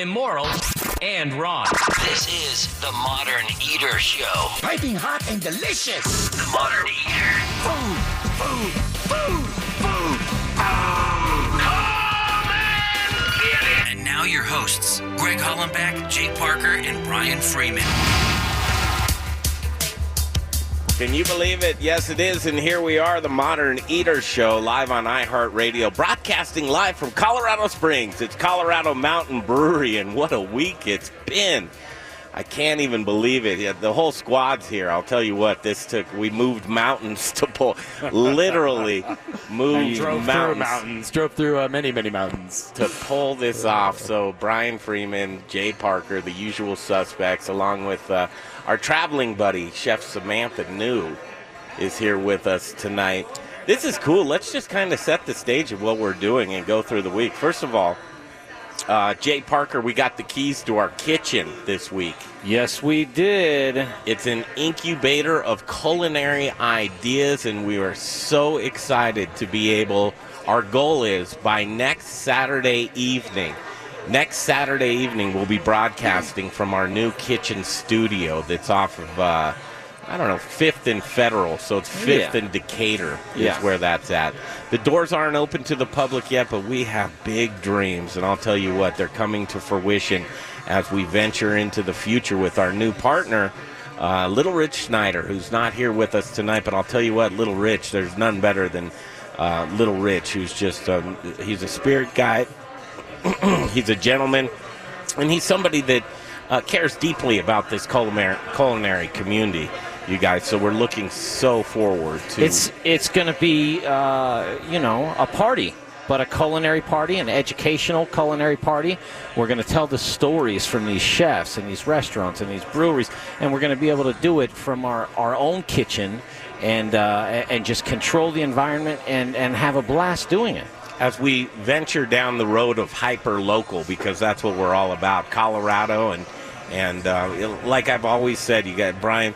immoral, and wrong. This is the Modern Eater Show. Piping hot and delicious. The Modern Eater. Food, food, food, food. And now your hosts, Greg Hollenbeck, Jake Parker, and Brian Freeman. Can you believe it? Yes, it is. And here we are, the Modern Eater Show, live on iHeartRadio, broadcasting live from Colorado Springs. It's Colorado Mountain Brewery, and what a week it's been. I can't even believe it. Yeah, the whole squad's here. I'll tell you what, this took, we moved mountains to pull, literally moved drove mountains, through mountains, drove through uh, many, many mountains. to pull this off. So Brian Freeman, Jay Parker, the usual suspects, along with uh, our traveling buddy, Chef Samantha New, is here with us tonight. This is cool. Let's just kind of set the stage of what we're doing and go through the week. First of all, uh, Jay Parker, we got the keys to our kitchen this week. Yes, we did. It's an incubator of culinary ideas, and we are so excited to be able. Our goal is by next Saturday evening. Next Saturday evening, we'll be broadcasting from our new kitchen studio that's off of, uh, I don't know, Fifth and Federal. So it's Fifth Yeah. and Decatur is Yeah. where that's at. The doors aren't open to the public yet, but we have big dreams, and I'll tell you what, they're coming to fruition as we venture into the future with our new partner, uh, Little Rich Schneider, who's not here with us tonight. But I'll tell you what, Little Rich, there's none better than uh, Little Rich, who's just um, he's a spirit guide, he's a gentleman, and he's somebody that uh, cares deeply about this culinary, culinary community. You guys, so we're looking so forward to It's it's going to be uh, you know a party, but a culinary party, an educational culinary party. We're going to tell the stories from these chefs and these restaurants and these breweries, and we're going to be able to do it from our, our own kitchen and uh, and just control the environment and, and have a blast doing it. As we venture down the road of hyper local because that's what we're all about colorado and and uh, like i've always said you got brian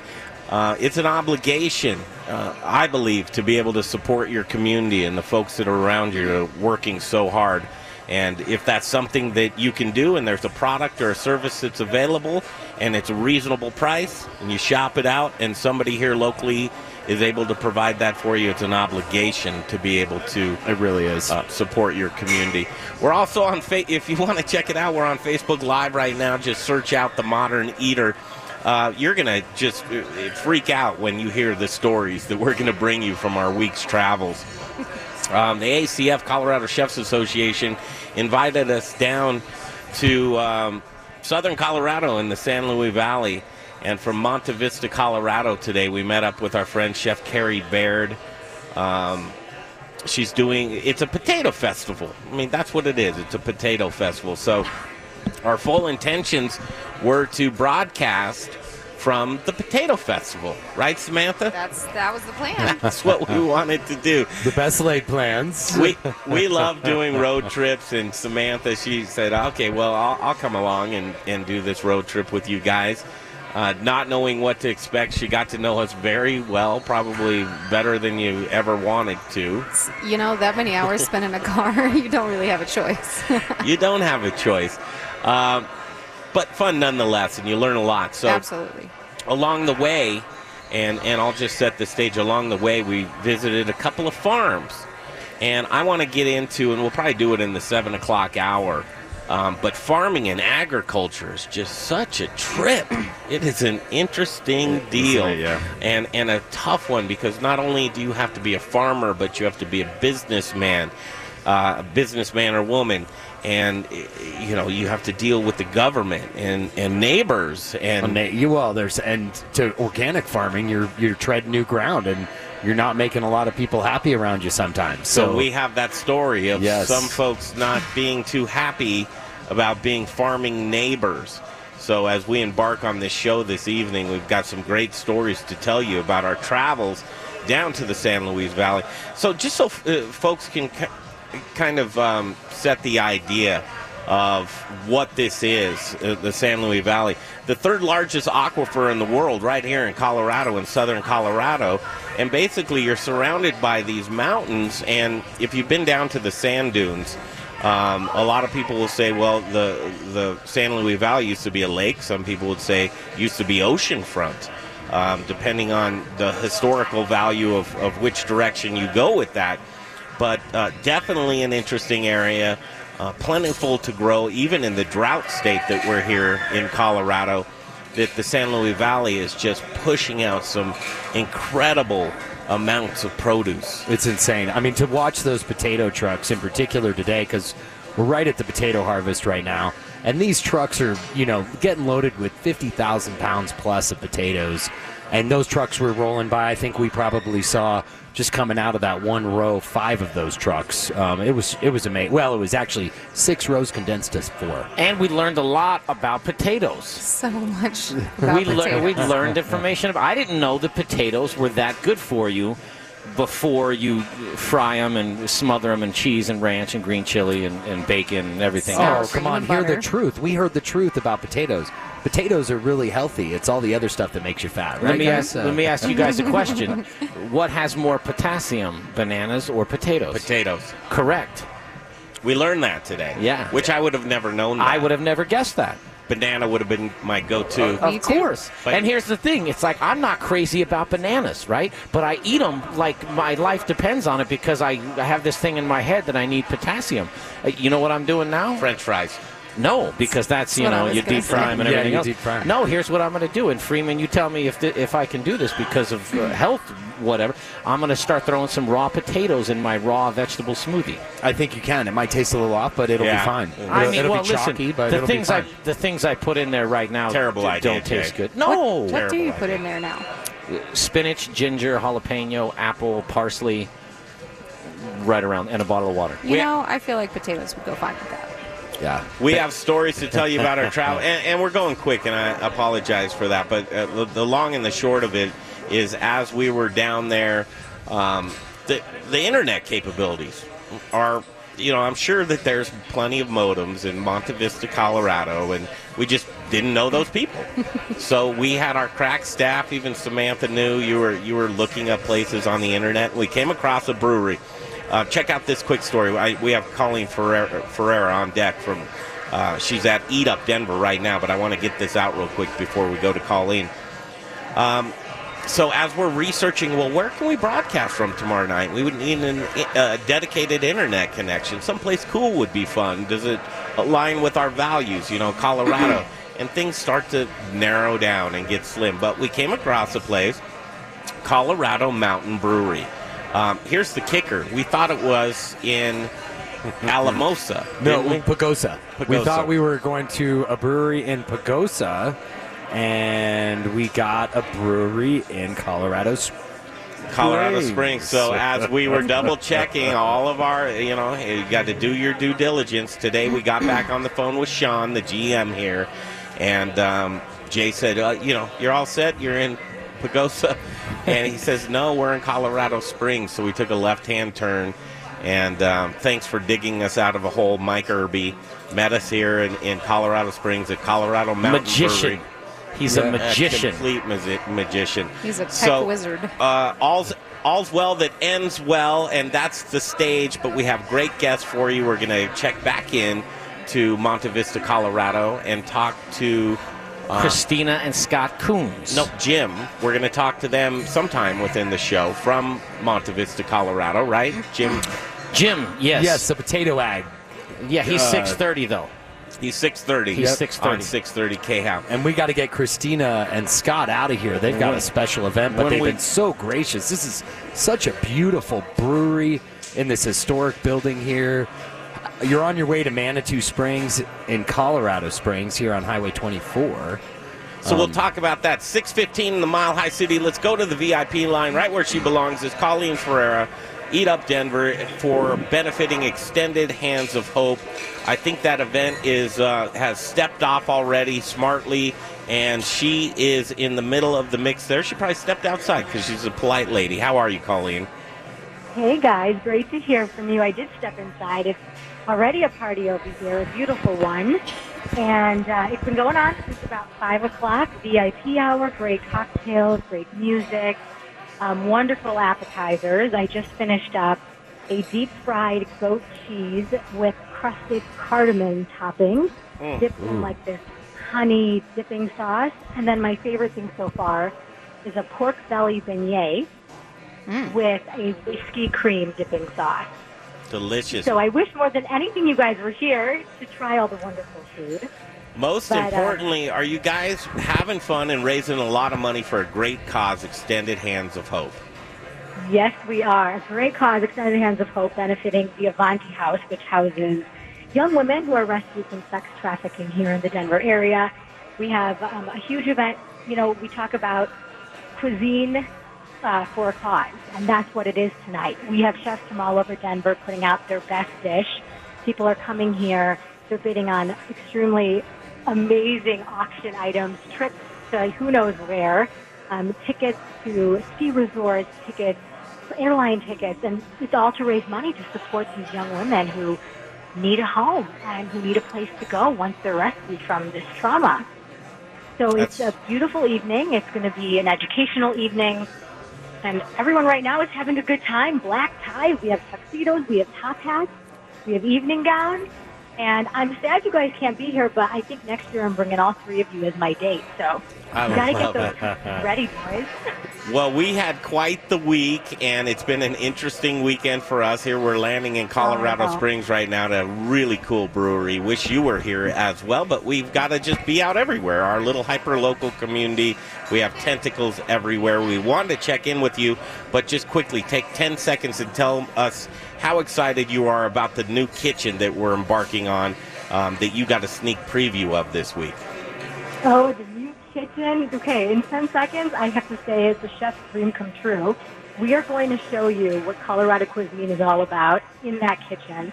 uh, it's an obligation uh, i believe to be able to support your community and the folks that are around you are working so hard. And if that's something that you can do and there's a product or a service that's available and it's a reasonable price and you shop it out and somebody here locally is able to provide that for you it's an obligation to be able to It really is. uh, support your community. We're also on fa- if you want to check it out, we're on Facebook Live right now. Just search out the Modern Eater. Uh, you're gonna just uh, freak out when you hear the stories that we're gonna bring you from our week's travels. Um, the ACF Colorado Chefs Association invited us down to um, southern Colorado in the San Luis Valley. And from Monte Vista, Colorado today, we met up with our friend Chef Carrie Baird. Um, she's doing, it's a potato festival. I mean, that's what it is. It's a potato festival. So our full intentions were to broadcast from the potato festival, right, Samantha? That's that was the plan. That's what we wanted to do The best laid plans. we we love doing road trips, and Samantha she said, "Okay, well, I'll, I'll come along and and do this road trip with you guys." Uh, not knowing what to expect, she got to know us very well, probably better than you ever wanted to. you know, that many hours spent in a car, you don't really have a choice. You don't have a choice, uh, but fun nonetheless, and you learn a lot. So Absolutely. along the way, and and I'll just set the stage. Along the way, we visited a couple of farms, and I want to get into, and we'll probably do it in the seven o'clock hour. Um, but farming and agriculture is just such a trip. It is an interesting deal, it? Yeah. and and a tough one because not only do you have to be a farmer, but you have to be a businessman, uh, a businessman or woman, and you know you have to deal with the government and and neighbors and they- you well, there's and to organic farming, you're you're treading new ground, and you're not making a lot of people happy around you sometimes. So, So, we have that story of Yes. some folks not being too happy about being farming neighbors. So as we embark on this show this evening, we've got some great stories to tell you about our travels down to the San Luis Valley. So just so uh, folks can ki- kind of um, set the idea of what this is, uh, the San Luis Valley, the third largest aquifer in the world, right here in Colorado, in southern Colorado. And basically, you're surrounded by these mountains. And if you've been down to the sand dunes, Um, a lot of people will say, well, the the San Luis Valley used to be a lake. Some people would say used to be oceanfront. Um, depending on the historical value of, of which direction you go with that. But uh, definitely an interesting area, uh, plentiful to grow, even in the drought state that we're here in Colorado. That the San Luis Valley is just pushing out some incredible amounts of produce. It's insane. I mean, to watch those potato trucks in particular today, because we're right at the potato harvest right now, and these trucks are, you know, getting loaded with 50,000 pounds plus of potatoes. And those trucks were rolling by. I think we probably saw just coming out of that one row five of those trucks. Um, it was it was amazing. Well, it was actually six rows condensed to four. And we learned a lot about potatoes. So much. About we, lear- potatoes. we learned information. About, I didn't know that potatoes were that good for you before you fry them and smother them in cheese and ranch and green chili and, and bacon and everything Oh, else. come on, hear the truth. We heard the truth about potatoes. Potatoes are really healthy. It's all the other stuff that makes you fat, right? Let me guys? ask. Let me ask you guys a question. what has more potassium, bananas or potatoes? Potatoes. Correct. We learned that today. Yeah. Which I would have never known. That. I would have never guessed that. Banana would have been my go-to. Me Of course. But- and here's the thing: it's like I'm not crazy about bananas, right? But I eat them like my life depends on it because I, I have this thing in my head that I need potassium. Uh, You know what I'm doing now? French fries. No, because that's you know was you deep fry them and everything you else. deep. No, here's what I'm going to do. And Freeman, you tell me if th- if I can do this because of uh, health, whatever. I'm going to start throwing some raw potatoes in my raw vegetable smoothie. I think you can. It might taste a little off, but it'll Yeah. be fine. I It'll, mean, it'll well, be listen. chalky, but the it'll things be I the things I put in there right now Terrible d- idea, don't taste Jay. good. No, What do Terrible you put idea. in there now? spinach, ginger, jalapeno, apple, parsley, right around, and a bottle of water. You We- know, I feel like potatoes would go fine with that. Yeah. We have stories to tell you about our travel, and, and we're going quick, and I apologize for that. But uh, the, the long and the short of it is, as we were down there, um, the the internet capabilities are, you know, I'm sure that there's plenty of modems in Monte Vista, Colorado, and we just didn't know those people. so we had our crack staff. Even Samantha knew you were you were looking up places on the internet. We came across a brewery. Uh, check out this quick story. I, we have Colleen Ferreira, Ferreira on deck from. Uh, she's at Eat Up Denver right now, but I want to get this out real quick before we go to Colleen. Um, so as we're researching, well, where can we broadcast from tomorrow night? We would need a uh, dedicated internet connection. Someplace cool would be fun. Does it align with our values? You know, Colorado, and things start to narrow down and get slim. But we came across a place, Colorado Mountain Brewery. Um, here's the kicker: we thought it was in Alamosa. No, we? Pagosa. We thought we were going to a brewery in Pagosa, and we got a brewery in Colorado Springs. Colorado Springs. Springs. So as we were double checking all of our, you know, you got to do your due diligence. Today we got back on the phone with Sean, the GM here, and um, Jay said, uh, you know, you're all set. You're in Pagosa, and he says, no, we're in Colorado Springs. So we took a left-hand turn, and um, thanks for digging us out of a hole. Mike Irby met us here in, in Colorado Springs at Colorado Mountain magician. Brewery. He's a A magician. complete magi- magician. He's a tech So, wizard. Uh, all's, all's well that ends well, and that's the stage. But we have great guests for you. We're going to check back in to Monte Vista, Colorado, and talk to uh, Christina and Scott Koons. no Jim. We're going to talk to them sometime within the show from Monte Vista, Colorado. Right, Jim? Jim. Yes. Yes, the potato ag. Yeah, he's Uh, six thirty though. He's six thirty. He's 6:30. on six thirty K House. And we got to get Christina and Scott out of here. They've got a special event, but when they've we- been so gracious. This is such a beautiful brewery in this historic building here. You're on your way to Manitou Springs in Colorado Springs here on Highway 24. So we'll talk about that. 615 in the Mile High City. Let's go to the VIP line. Right where she belongs is Colleen Ferreira. Eat Up Denver for benefiting Extended Hands of Hope. I think that event is uh, has stepped off already smartly, and she is in the middle of the mix there. She probably stepped outside because she's a polite lady. How are you, Colleen? Hey guys, great to hear from you. I did step inside. It's already a party over here, a beautiful one. And uh, it's been going on since about 5 o'clock. VIP hour, great cocktails, great music, um, wonderful appetizers. I just finished up a deep fried goat cheese with crusted cardamom topping, Mm. dipped in like this honey dipping sauce. And then my favorite thing so far is a pork belly beignet with a whiskey cream dipping sauce. Delicious. So I wish more than anything you guys were here to try all the wonderful food. Most But, uh, importantly, are you guys having fun and raising a lot of money for a great cause, Extended Hands of Hope? Yes, we are. A great cause, Extended Hands of Hope, benefiting the Avanti House, which houses young women who are rescued from sex trafficking here in the Denver area. We have um, a huge event. You know, we talk about cuisine uh, for a cause, and that's what it is tonight. We have chefs from all over Denver putting out their best dish. People are coming here. They're bidding on extremely amazing auction items, trips to who knows where, um, tickets to ski resorts, tickets, airline tickets, and it's all to raise money to support these young women who need a home and who need a place to go once they're rescued from this trauma. So it's a beautiful evening. It's going to be an educational evening. And everyone right now is having a good time. Black tie. We have tuxedos. We have top hats. We have evening gowns. And I'm sad you guys can't be here, but I think next year I'm bringing all three of you as my date. So I you got to get those it. ready, boys. Well, we had quite the week, and it's been an interesting weekend for us here. We're landing in Colorado Oh. Springs right now at a really cool brewery. Wish you were here as well, but we've got to just be out everywhere. Our little hyper local community, we have tentacles everywhere. We wanted to check in with you, but just quickly take 10 seconds and tell us how excited you are about the new kitchen that we're embarking on um, that you got a sneak preview of this week. Oh, kitchen. Okay, in 10 seconds, I have to say it's a chef's dream come true. We are going to show you what Colorado cuisine is all about in that kitchen.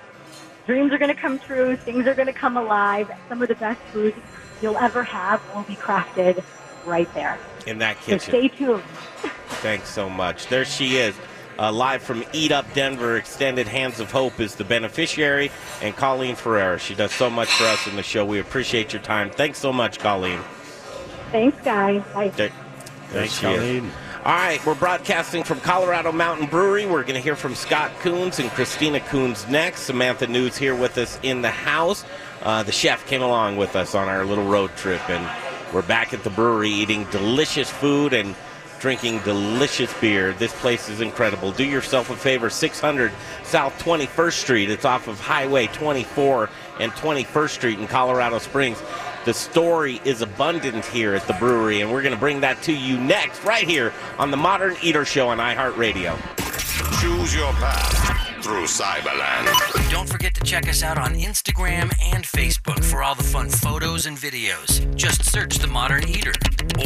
Dreams are going to come true. Things are going to come alive. Some of the best food you'll ever have will be crafted right there. In that So kitchen. stay tuned. Thanks so much. There she is. Uh, live from Eat Up Denver, Extended Hands of Hope is the beneficiary, and Colleen Ferreira. She does so much for us in the show. We appreciate your time. Thanks so much, Colleen. Thanks, guys. Bye. There, there Thanks. Colleen. All right, we're broadcasting from Colorado Mountain Brewery. We're going to hear from Scott Koons and Christina Koons next. Samantha News here with us in the house. Uh, the chef came along with us on our little road trip, and we're back at the brewery eating delicious food and drinking delicious beer. This place is incredible. Do yourself a favor 600 South 21st Street. It's off of Highway 24 and 21st Street in Colorado Springs. The story is abundant here at the brewery, and we're going to bring that to you next, right here on the Modern Eater Show on iHeartRadio. Choose your path through Cyberland. Don't forget to check us out on Instagram and Facebook for all the fun photos and videos. Just search The Modern Eater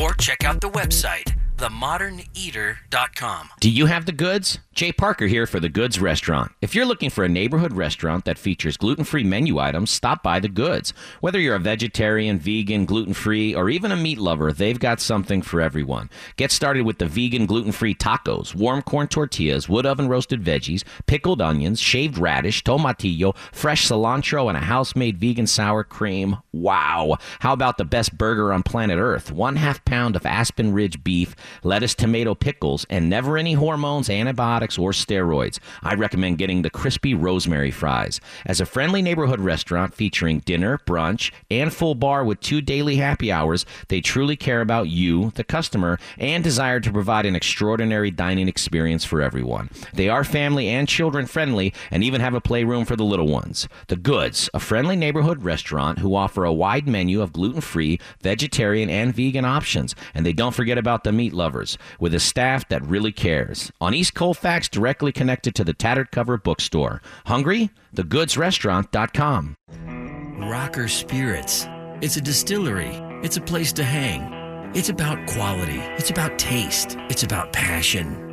or check out the website, themoderneater.com. Do you have the goods? Jay Parker here for The Goods Restaurant. If you're looking for a neighborhood restaurant that features gluten free menu items, stop by The Goods. Whether you're a vegetarian, vegan, gluten free, or even a meat lover, they've got something for everyone. Get started with the vegan gluten free tacos, warm corn tortillas, wood oven roasted veggies, pickled onions, shaved radish, tomatillo, fresh cilantro, and a house made vegan sour cream. Wow! How about the best burger on planet Earth? One half pound of Aspen Ridge beef, lettuce, tomato, pickles, and never any hormones, antibiotics, or steroids. I recommend getting the crispy rosemary fries. As a friendly neighborhood restaurant featuring dinner, brunch, and full bar with two daily happy hours, they truly care about you, the customer, and desire to provide an extraordinary dining experience for everyone. They are family and children friendly and even have a playroom for the little ones. The Goods, a friendly neighborhood restaurant who offer a wide menu of gluten free, vegetarian, and vegan options. And they don't forget about the meat lovers, with a staff that really cares. On East Colfax, directly connected to the Tattered Cover bookstore. Hungry? TheGoodsRestaurant.com. Rocker Spirits. It's a distillery. It's a place to hang. It's about quality. It's about taste. It's about passion.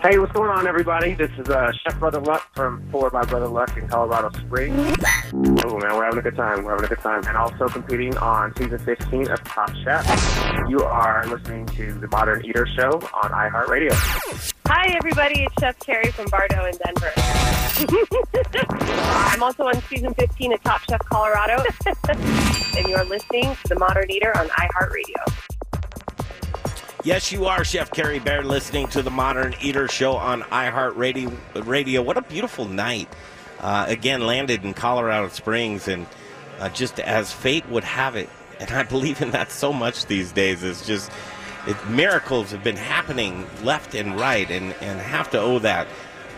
Hey, what's going on, everybody? This is uh, Chef Brother Luck from Forward by Brother Luck in Colorado Springs. Oh, man, we're having a good time. We're having a good time. And also competing on season 15 of Top Chef. You are listening to the Modern Eater Show on iHeartRadio. Hi, everybody. It's Chef Carrie from Bar Dough in Denver. I'm also on season 15 of Top Chef Colorado, and you're listening to The Modern Eater on iHeartRadio. Yes, you are, Chef Carrie Baird, listening to the Modern Eater Show on iHeartRadio. Radio. What a beautiful night. Uh, again, landed in Colorado Springs, and uh, just as fate would have it, and I believe in that so much these days, is just it, miracles have been happening left and right, and, and have to owe that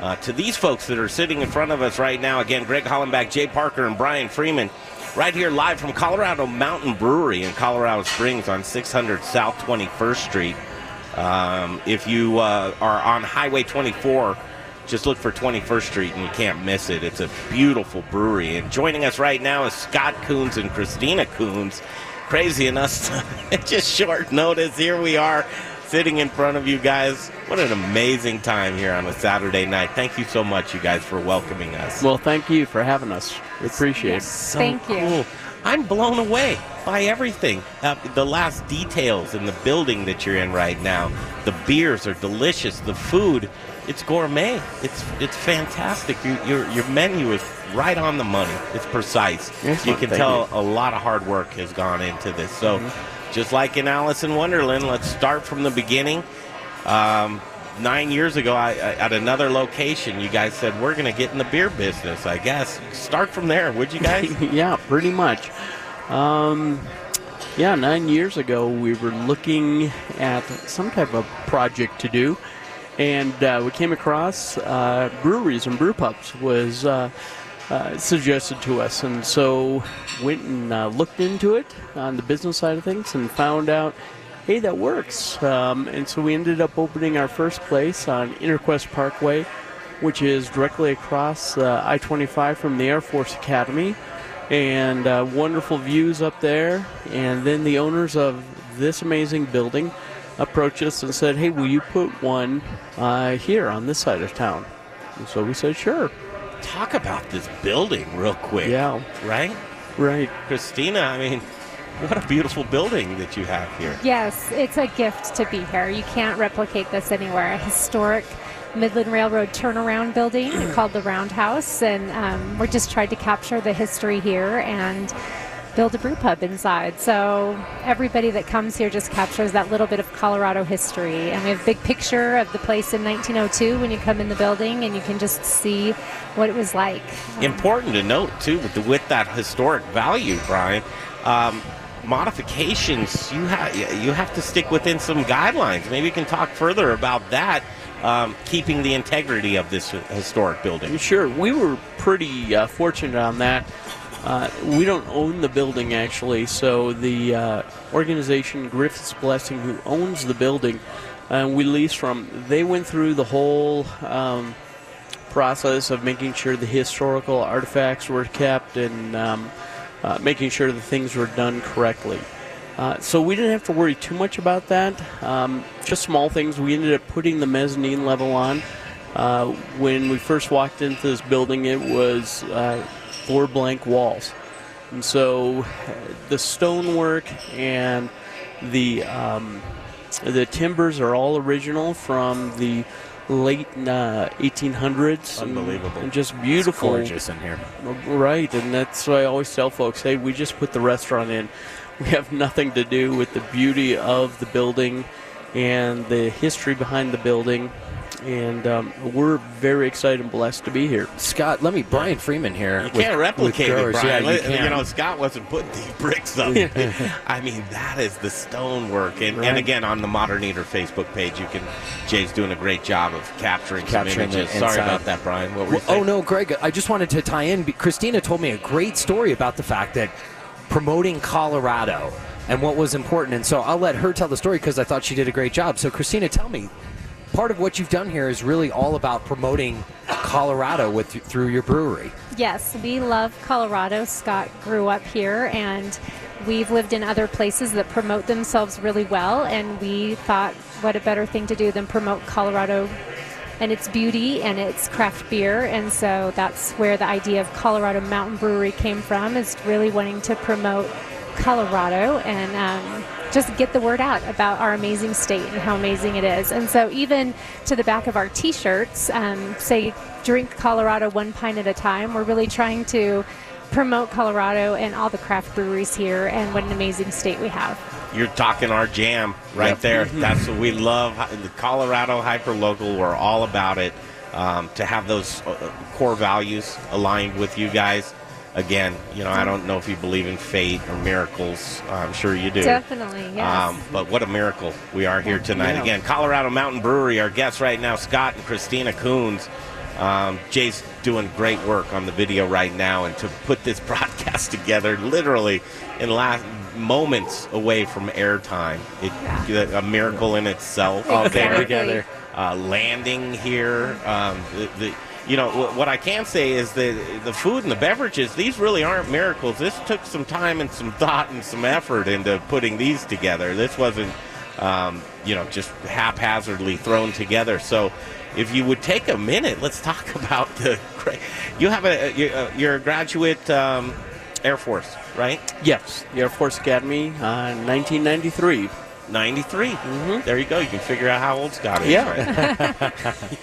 uh, to these folks that are sitting in front of us right now. Again, Greg Hollenbeck, Jay Parker, and Brian Freeman, right here live from Colorado Mountain Brewery in Colorado Springs on 600 South 21st Street. Um, if you uh, are on Highway 24, just look for 21st Street and you can't miss it. It's a beautiful brewery. And joining us right now is Scott Koons and Christina Koons. Crazy enough, just short notice. Here we are sitting in front of you guys. What an amazing time here on a Saturday night. Thank you so much, you guys, for welcoming us. Well, thank you for having us. We appreciate it. So cool. I'm blown away by everything. Uh, the last details in the building that you're in right now. The beers are delicious. The food, it's gourmet. It's it's fantastic. You, your your menu is right on the money. It's precise. Excellent. You can Thank tell a lot of hard work has gone into this. So, just like in Alice in Wonderland, let's start from the beginning. Um, nine years ago, I, I, at another location, you guys said we're going to get in the beer business. I guess start from there, would you guys? yeah, pretty much. Um, yeah, nine years ago, we were looking at some type of project to do, and uh, we came across uh, breweries and brew pubs was uh, uh, suggested to us, and so went and uh, looked into it on the business side of things, and found out. Hey, that works. Um, and so we ended up opening our first place on Interquest Parkway, which is directly across uh, I 25 from the Air Force Academy and uh, wonderful views up there. And then the owners of this amazing building approached us and said, "Hey, will you put one uh, here on this side of town?" And so we said, "Sure." Talk about this building real quick. Yeah. Right? Right. Christina, I mean, what a beautiful building that you have here. Yes, it's a gift to be here. You can't replicate this anywhere. A historic Midland Railroad turnaround building called the Roundhouse, and um, we're just trying to capture the history here and build a brew pub inside. So everybody that comes here just captures that little bit of Colorado history. And we have a big picture of the place in 1902 when you come in the building, and you can just see what it was like. Important to note, too, with, the, with that historic value, Brian. Um, modifications you have you have to stick within some guidelines maybe you can talk further about that um, keeping the integrity of this historic building Sure, we were pretty uh, fortunate on that. Uh, we don't own the building actually, so the uh, organization Griffith's Blessing, who owns the building, uh, we lease from, they went through the whole um, process of making sure the historical artifacts were kept and um, uh, making sure the things were done correctly. Uh, so we didn't have to worry too much about that. Um, just small things. We ended up putting the mezzanine level on. When we first walked into this building, it was four blank walls. And so the stonework and the the the timbers are all original from the late uh, 1800s. Unbelievable. And, just beautiful. gorgeous in here. Right, and that's why I always tell folks, hey, we just put the restaurant in. We have nothing to do with the beauty of the building and the history behind the building. And um, we're very excited and blessed to be here. Scott, let me, Brian Freeman here. you with- can't replicate with it. Brian. Yeah, you, can. you know, Scott wasn't putting these bricks up. I mean, that is the stonework. And, Right. and again, on the Modern Eater Facebook page, you can. Jay's doing a great job of capturing, Capturing some images. Sorry about that, Brian. What were Well, saying? oh no, Greg! I just wanted to tie in. Christina told me a great story about the fact that promoting Colorado and what was important, and so I'll let her tell the story because I thought she did a great job. So, Christina, tell me, part of what you've done here is really all about promoting Colorado with through your brewery. Yes, we love Colorado. Scott grew up here, and we've lived in other places that promote themselves really well. And we thought, what a better thing to do than promote Colorado and its beauty and its craft beer. And so that's where the idea of Colorado Mountain Brewery came from, is really wanting to promote Colorado and um, just get the word out about our amazing state and how amazing it is. And so, even to the back of our t shirts, um, say, drink Colorado one pint at a time, we're really trying to promote Colorado and all the craft breweries here and what an amazing state we have. You're talking our jam right Yep. there. Mhm. That's what we love. The Colorado Hyper Local, we're all about it. Um, to have those uh, core values aligned with you guys. Again, you know, I don't know if you believe in fate or miracles. I'm sure you do. Definitely, yes. Um, but what a miracle we are here tonight. Yeah. Again, Colorado Mountain Brewery, our guests right now, Scott and Christina Koons. Um, Jay's doing great work on the video right now, and to put this broadcast together literally in last moments away from airtime, it, a miracle in itself. All came Exactly. together. Uh, landing here, um, the, the you know wh- what I can say is that the food and the beverages these really aren't miracles. This took some time and some thought and some effort into putting these together. This wasn't um, you know just haphazardly thrown together. So if you would take a minute, let's talk about the. You have a you're a- you're a graduate um, Air Force, right? Yes, the Air Force Academy, uh, 1993. 93. Mm-hmm. There you go. You can figure out how old Scott is. Yeah. right?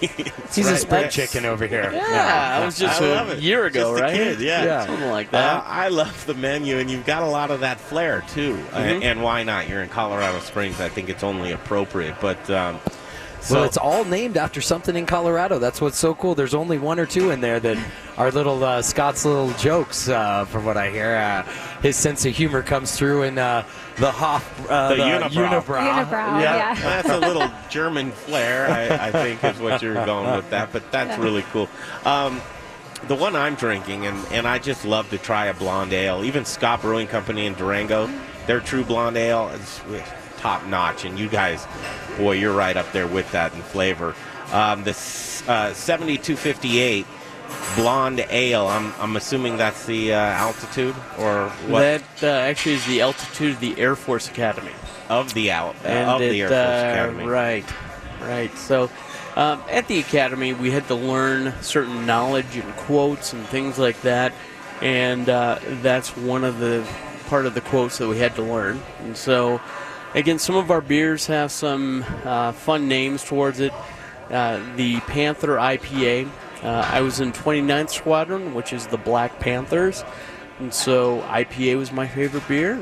He's a Right. spread chicken over here. Yeah, I was just I a year ago, Just a right? kid, yeah. Yeah, something like that. Uh, I love the menu, and you've got a lot of that flair too. Uh, Mhm. and why not? You're in Colorado Springs. I think it's only appropriate. But um, so well, it's all named after something in Colorado. That's what's so cool. There's only one or two in there that are little uh, Scott's little jokes, uh, from what I hear. Uh, his sense of humor comes through in uh, the Hoff, uh, the, unibrow. Unibrow, yeah. That's a little German flair, I, I think, is what you're going with that. But that's Yeah. really cool. Um, the one I'm drinking, and, and I just love to try a blonde ale. Even Ska Brewing Company in Durango, their true blonde ale is top notch. And you guys, boy, you're right up there with that in flavor. Um, the uh, 7258 blonde ale, I'm, I'm assuming that's the uh, altitude or what? That uh, actually is the altitude of the Air Force Academy. Of the out and of it, the Air Force uh, Academy. Right, right. So um, at the academy, we had to learn certain knowledge and quotes and things like that, and uh, that's one of the part of the quotes that we had to learn. And so, again, some of our beers have some uh, fun names towards it. Uh, the Panther IPA. Uh, I was in 29th Squadron, which is the Black Panthers. And so IPA was my favorite beer.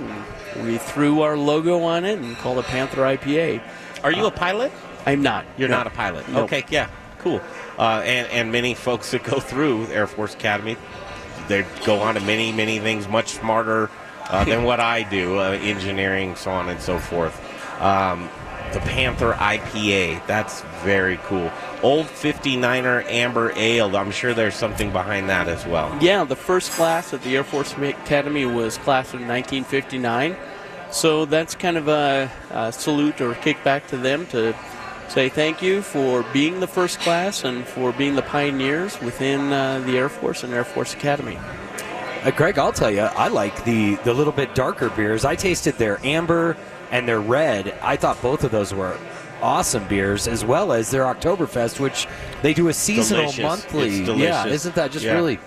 And we threw our logo on it and called it Panther IPA. Are you a pilot? I'm not. You're No. not a pilot. Okay, yeah, cool. Uh, and and many folks that go through Air Force Academy, they go on to many many things much smarter uh, than what I do, uh, engineering, so on and so forth. Um, the Panther IPA, that's very cool. Old 59er Amber Ale, I'm sure there's something behind that as well. Yeah, the first class at the Air Force Academy was class in 1959. So that's kind of a, a salute or kickback to them to say thank you for being the first class and for being the pioneers within uh, the Air Force and Air Force Academy. Uh, Greg, I'll tell you, I like the the little bit darker beers. I tasted their amber and their red. I thought both of those were awesome beers, as well as their Oktoberfest, which they do a seasonal Delicious. monthly. It's Yeah, isn't that just Yeah. really?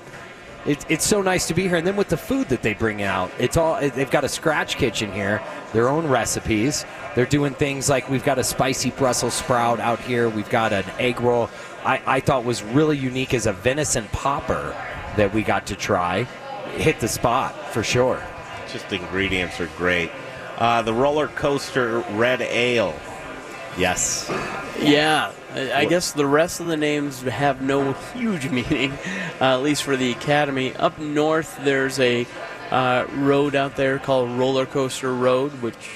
It, it's so nice to be here, and then with the food that they bring out, it's all they've got a scratch kitchen here, their own recipes. They're doing things like we've got a spicy Brussels sprout out here. We've got an egg roll. I, I thought was really unique as a venison popper that we got to try. Hit the spot for sure. Just the ingredients are great. Uh, the roller coaster red ale. Yes. Yeah, I I guess the rest of the names have no huge meaning, uh, at least for the Academy. Up north, there's a uh, road out there called Roller Coaster Road, which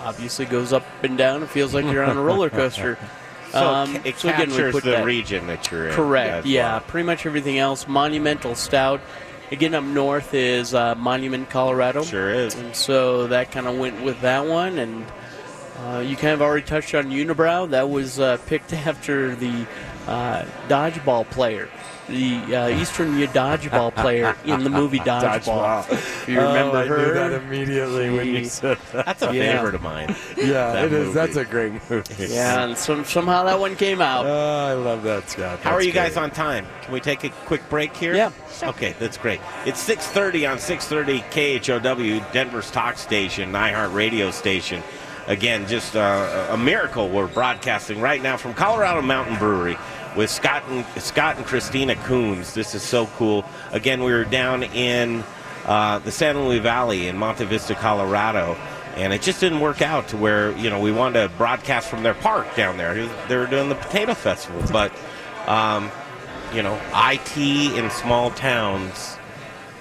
obviously goes up and down. It feels like you're on a roller coaster. So it ca- it so again, captures the region that you're in Correct. Yeah, well. pretty much everything else. Monumental Stout. Again, up north is uh, Monument, Colorado. Sure is. And so that kind of went with that one. And uh, you kind of already touched on Unibrow. That was uh, picked after the uh, dodgeball player, the uh, Eastern dodgeball player in the movie Dodgeball. Dodgeball. You remember Oh, I her? knew that immediately when you said that. That's a Yeah. favorite of mine. Yeah, that it is. movie. That's a great movie. Yeah, and some, somehow that one came out. Oh, I love that, Scott. How are you guys great. on time? Can we take a quick break here? Yeah. Okay, that's great. It's 6:30 on 6:30 KHOW, Denver's talk station, iHeart radio station. Again, just uh, a miracle. We're broadcasting right now from Colorado Mountain Brewery with Scott and Scott and Christina Koons. This is so cool. Again, we were down in uh, the San Luis Valley in Monte Vista, Colorado. And it just didn't work out to where you know we wanted to broadcast from their park down there. They were doing the potato festival, but um, you know, IT in small towns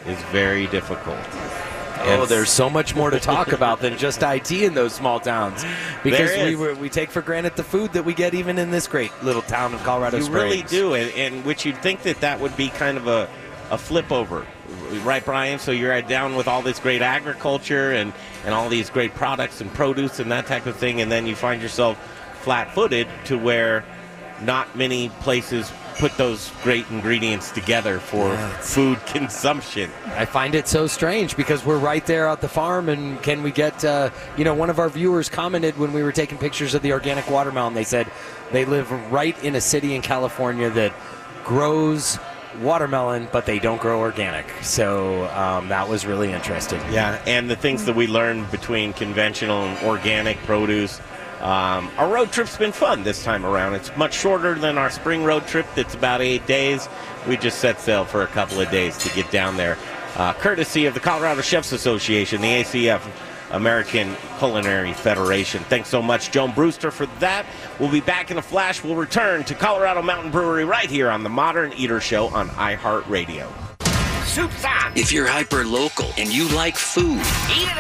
is very difficult. Oh, there's so much more to talk about than just IT in those small towns, because we were- we take for granted the food that we get even in this great little town of Colorado you Springs. really do, and, and which you'd think that that would be kind of a, a flip over, right, Brian? So you're down with all this great agriculture and, and all these great products and produce and that type of thing, and then you find yourself flat footed to where not many places put those great ingredients together for food consumption. I find it so strange because we're right there at the farm, and can we get, uh, you know, one of our viewers commented when we were taking pictures of the organic watermelon. They said they live right in a city in California that grows watermelon, but they don't grow organic. So um, that was really interesting. Yeah, and the things that we learned between conventional and organic produce. Um, our road trip's been fun this time around. It's much shorter than our spring road trip. That's about eight days. We just set sail for a couple of days to get down there, uh, courtesy of the Colorado Chefs Association, the ACF, American Culinary Federation. Thanks so much, Joan Brewster, for that. We'll be back in a flash. We'll return to Colorado Mountain Brewery right here on the Modern Eater Show on iHeartRadio. Soup's on. If you're hyper local and you like food,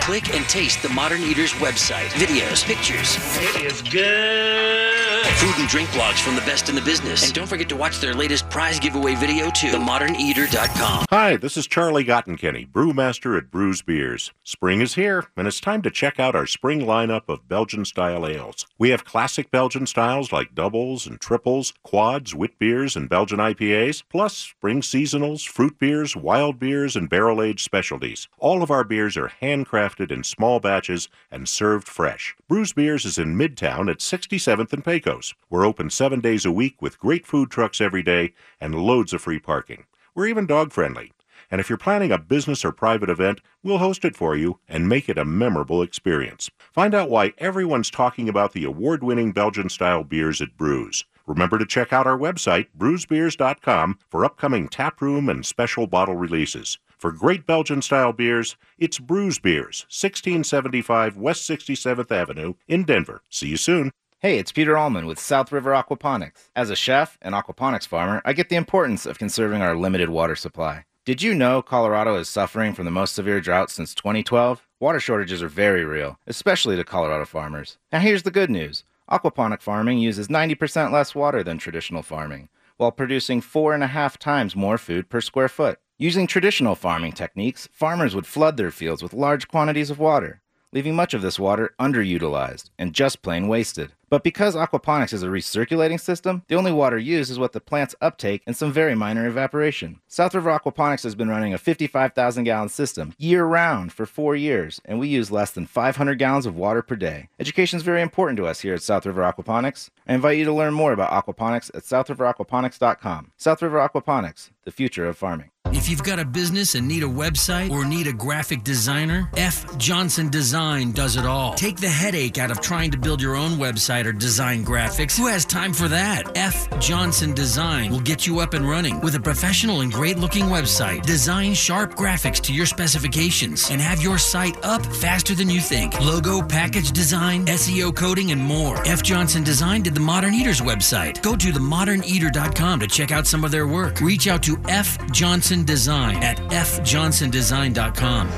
click and taste the Modern Eaters website. Videos, pictures, It is good. food and drink blogs from the best in the business. And don't forget to watch their latest prize giveaway video too. TheModernEater.com. Hi, this is Charlie Gottenkieny, brewmaster at Bruz Beers. Spring is here, and it's time to check out our spring lineup of Belgian style ales. We have classic Belgian styles like doubles and triples, quads, wit beers, and Belgian IPAs, plus spring seasonals, fruit beers, wild beers, and barrel aged specialties. All of our beers are handcrafted in small batches and served fresh. Bruz Beers is in Midtown at 67th and Pecos. We're open seven days a week with great food trucks every day and loads of free parking. We're even dog friendly. And if you're planning a business or private event, we'll host it for you and make it a memorable experience. Find out why everyone's talking about the award winning Belgian style beers at Bruz. Remember to check out our website, bruzbeers.com, for upcoming taproom and special bottle releases. For great Belgian style beers, it's Bruz Beers, 1675 West 67th Avenue in Denver. See you soon. Hey, it's Peter Allman with South River Aquaponics. As a chef and aquaponics farmer, I get the importance of conserving our limited water supply. Did you know Colorado is suffering from the most severe drought since 2012? Water shortages are very real, especially to Colorado farmers. Now, here's the good news aquaponic farming uses 90% less water than traditional farming, while producing four and a half times more food per square foot. Using traditional farming techniques, farmers would flood their fields with large quantities of water, leaving much of this water underutilized and just plain wasted. But because aquaponics is a recirculating system, the only water used is what the plants uptake and some very minor evaporation. South River Aquaponics has been running a 55,000 gallon system year round for four years, and we use less than 500 gallons of water per day. Education is very important to us here at South River Aquaponics. I invite you to learn more about aquaponics at southriveraquaponics.com. South River Aquaponics, the future of farming. If you've got a business and need a website or need a graphic designer, F. Johnson Design does it all. Take the headache out of trying to build your own website or design graphics. Who has time for that? F. Johnson Design will get you up and running with a professional and great looking website. Design sharp graphics to your specifications and have your site up faster than you think. Logo, package design, SEO coding, and more. F. Johnson Design did the Modern Eaters website. Go to themoderneater.com to check out some of their work. Reach out to F. Johnson Design at fjohnsondesign.com.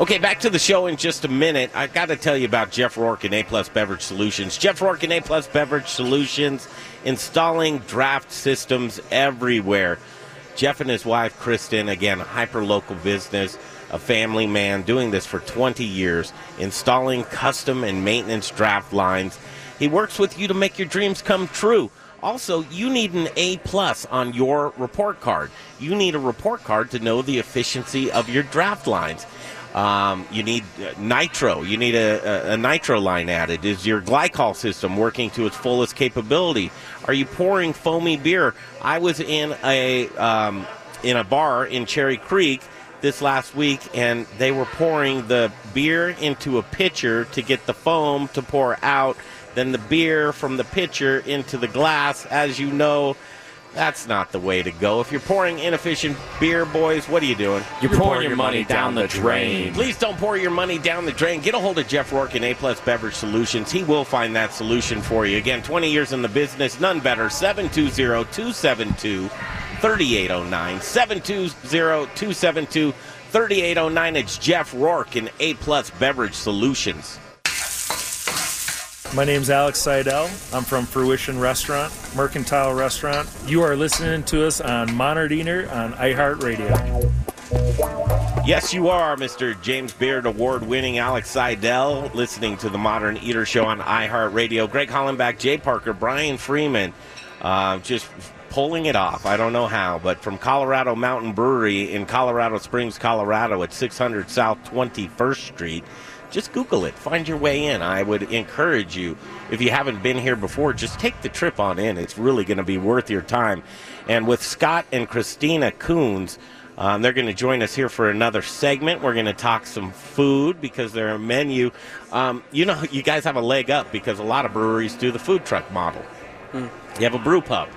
Okay, back to the show in just a minute. I got to tell you about Jeff Rourke and A Plus Beverage Solutions. Jeff Rourke and A Plus Beverage Solutions installing draft systems everywhere. Jeff and his wife Kristen, again, hyper local business, a family man, doing this for 20 years, installing custom and maintenance draft lines. He works with you to make your dreams come true. Also, you need an A plus on your report card. You need a report card to know the efficiency of your draft lines. Um, you need uh, nitro. You need a, a, a nitro line added. Is your glycol system working to its fullest capability? Are you pouring foamy beer? I was in a um, in a bar in Cherry Creek this last week, and they were pouring the beer into a pitcher to get the foam to pour out, then the beer from the pitcher into the glass. As you know, that's not the way to go. If you're pouring inefficient beer, boys, what are you doing? You're pouring your money down the drain. Please don't pour your money down the drain. Get a hold of Jeff Rourke in A Plus Beverage Solutions. He will find that solution for you. Again, 20 years in the business, none better. 720 272 3809. 720 272 3809. It's Jeff Rourke in A Plus Beverage Solutions. My name's Alex Seidel. I'm from Fruition Restaurant, Mercantile Restaurant. You are listening to us on Modern Eater on iHeartRadio. Yes, you are, Mr. James Beard Award winning Alex Seidel, listening to the Modern Eater Show on iHeartRadio. Greg Hollenbeck, Jay Parker, Brian Freeman, uh, just pulling it off. I don't know how, but from Colorado Mountain Brewery in Colorado Springs, Colorado at 600 South 21st Street. Just Google it. Find your way in. I would encourage you, if you haven't been here before, just take the trip on in. It's really going to be worth your time. And with Scott and Christina Koons, um, they're going to join us here for another segment. We're going to talk some food because they're menu. Um, you know, you guys have a leg up because a lot of breweries do the food truck model. Hmm. You have a brew pub.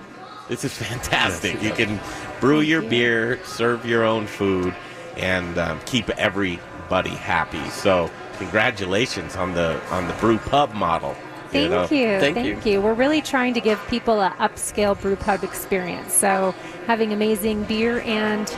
This is fantastic. You can brew your beer, serve your own food, and um, keep everybody happy. So, congratulations on the on the brew pub model. Thank know? you. Thank, you. We're really trying to give people a upscale brew pub experience. So having amazing beer and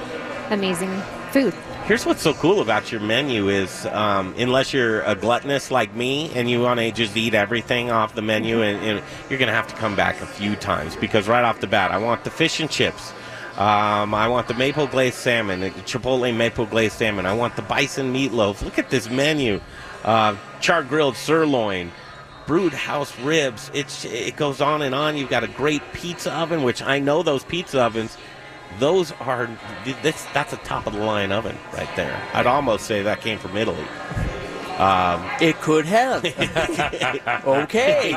amazing food. Here's what's so cool about your menu is, um, unless you're a gluttonous like me and you want to just eat everything off the menu, and, and you're going to have to come back a few times because right off the bat, I want the fish and chips. Um, I want the maple glazed salmon, the chipotle maple glazed salmon. I want the bison meatloaf. Look at this menu: uh, char grilled sirloin, brewed house ribs. It's it goes on and on. You've got a great pizza oven, which I know those pizza ovens. Those are that's a top of the line oven right there. I'd almost say that came from Italy. Um, it could have. okay,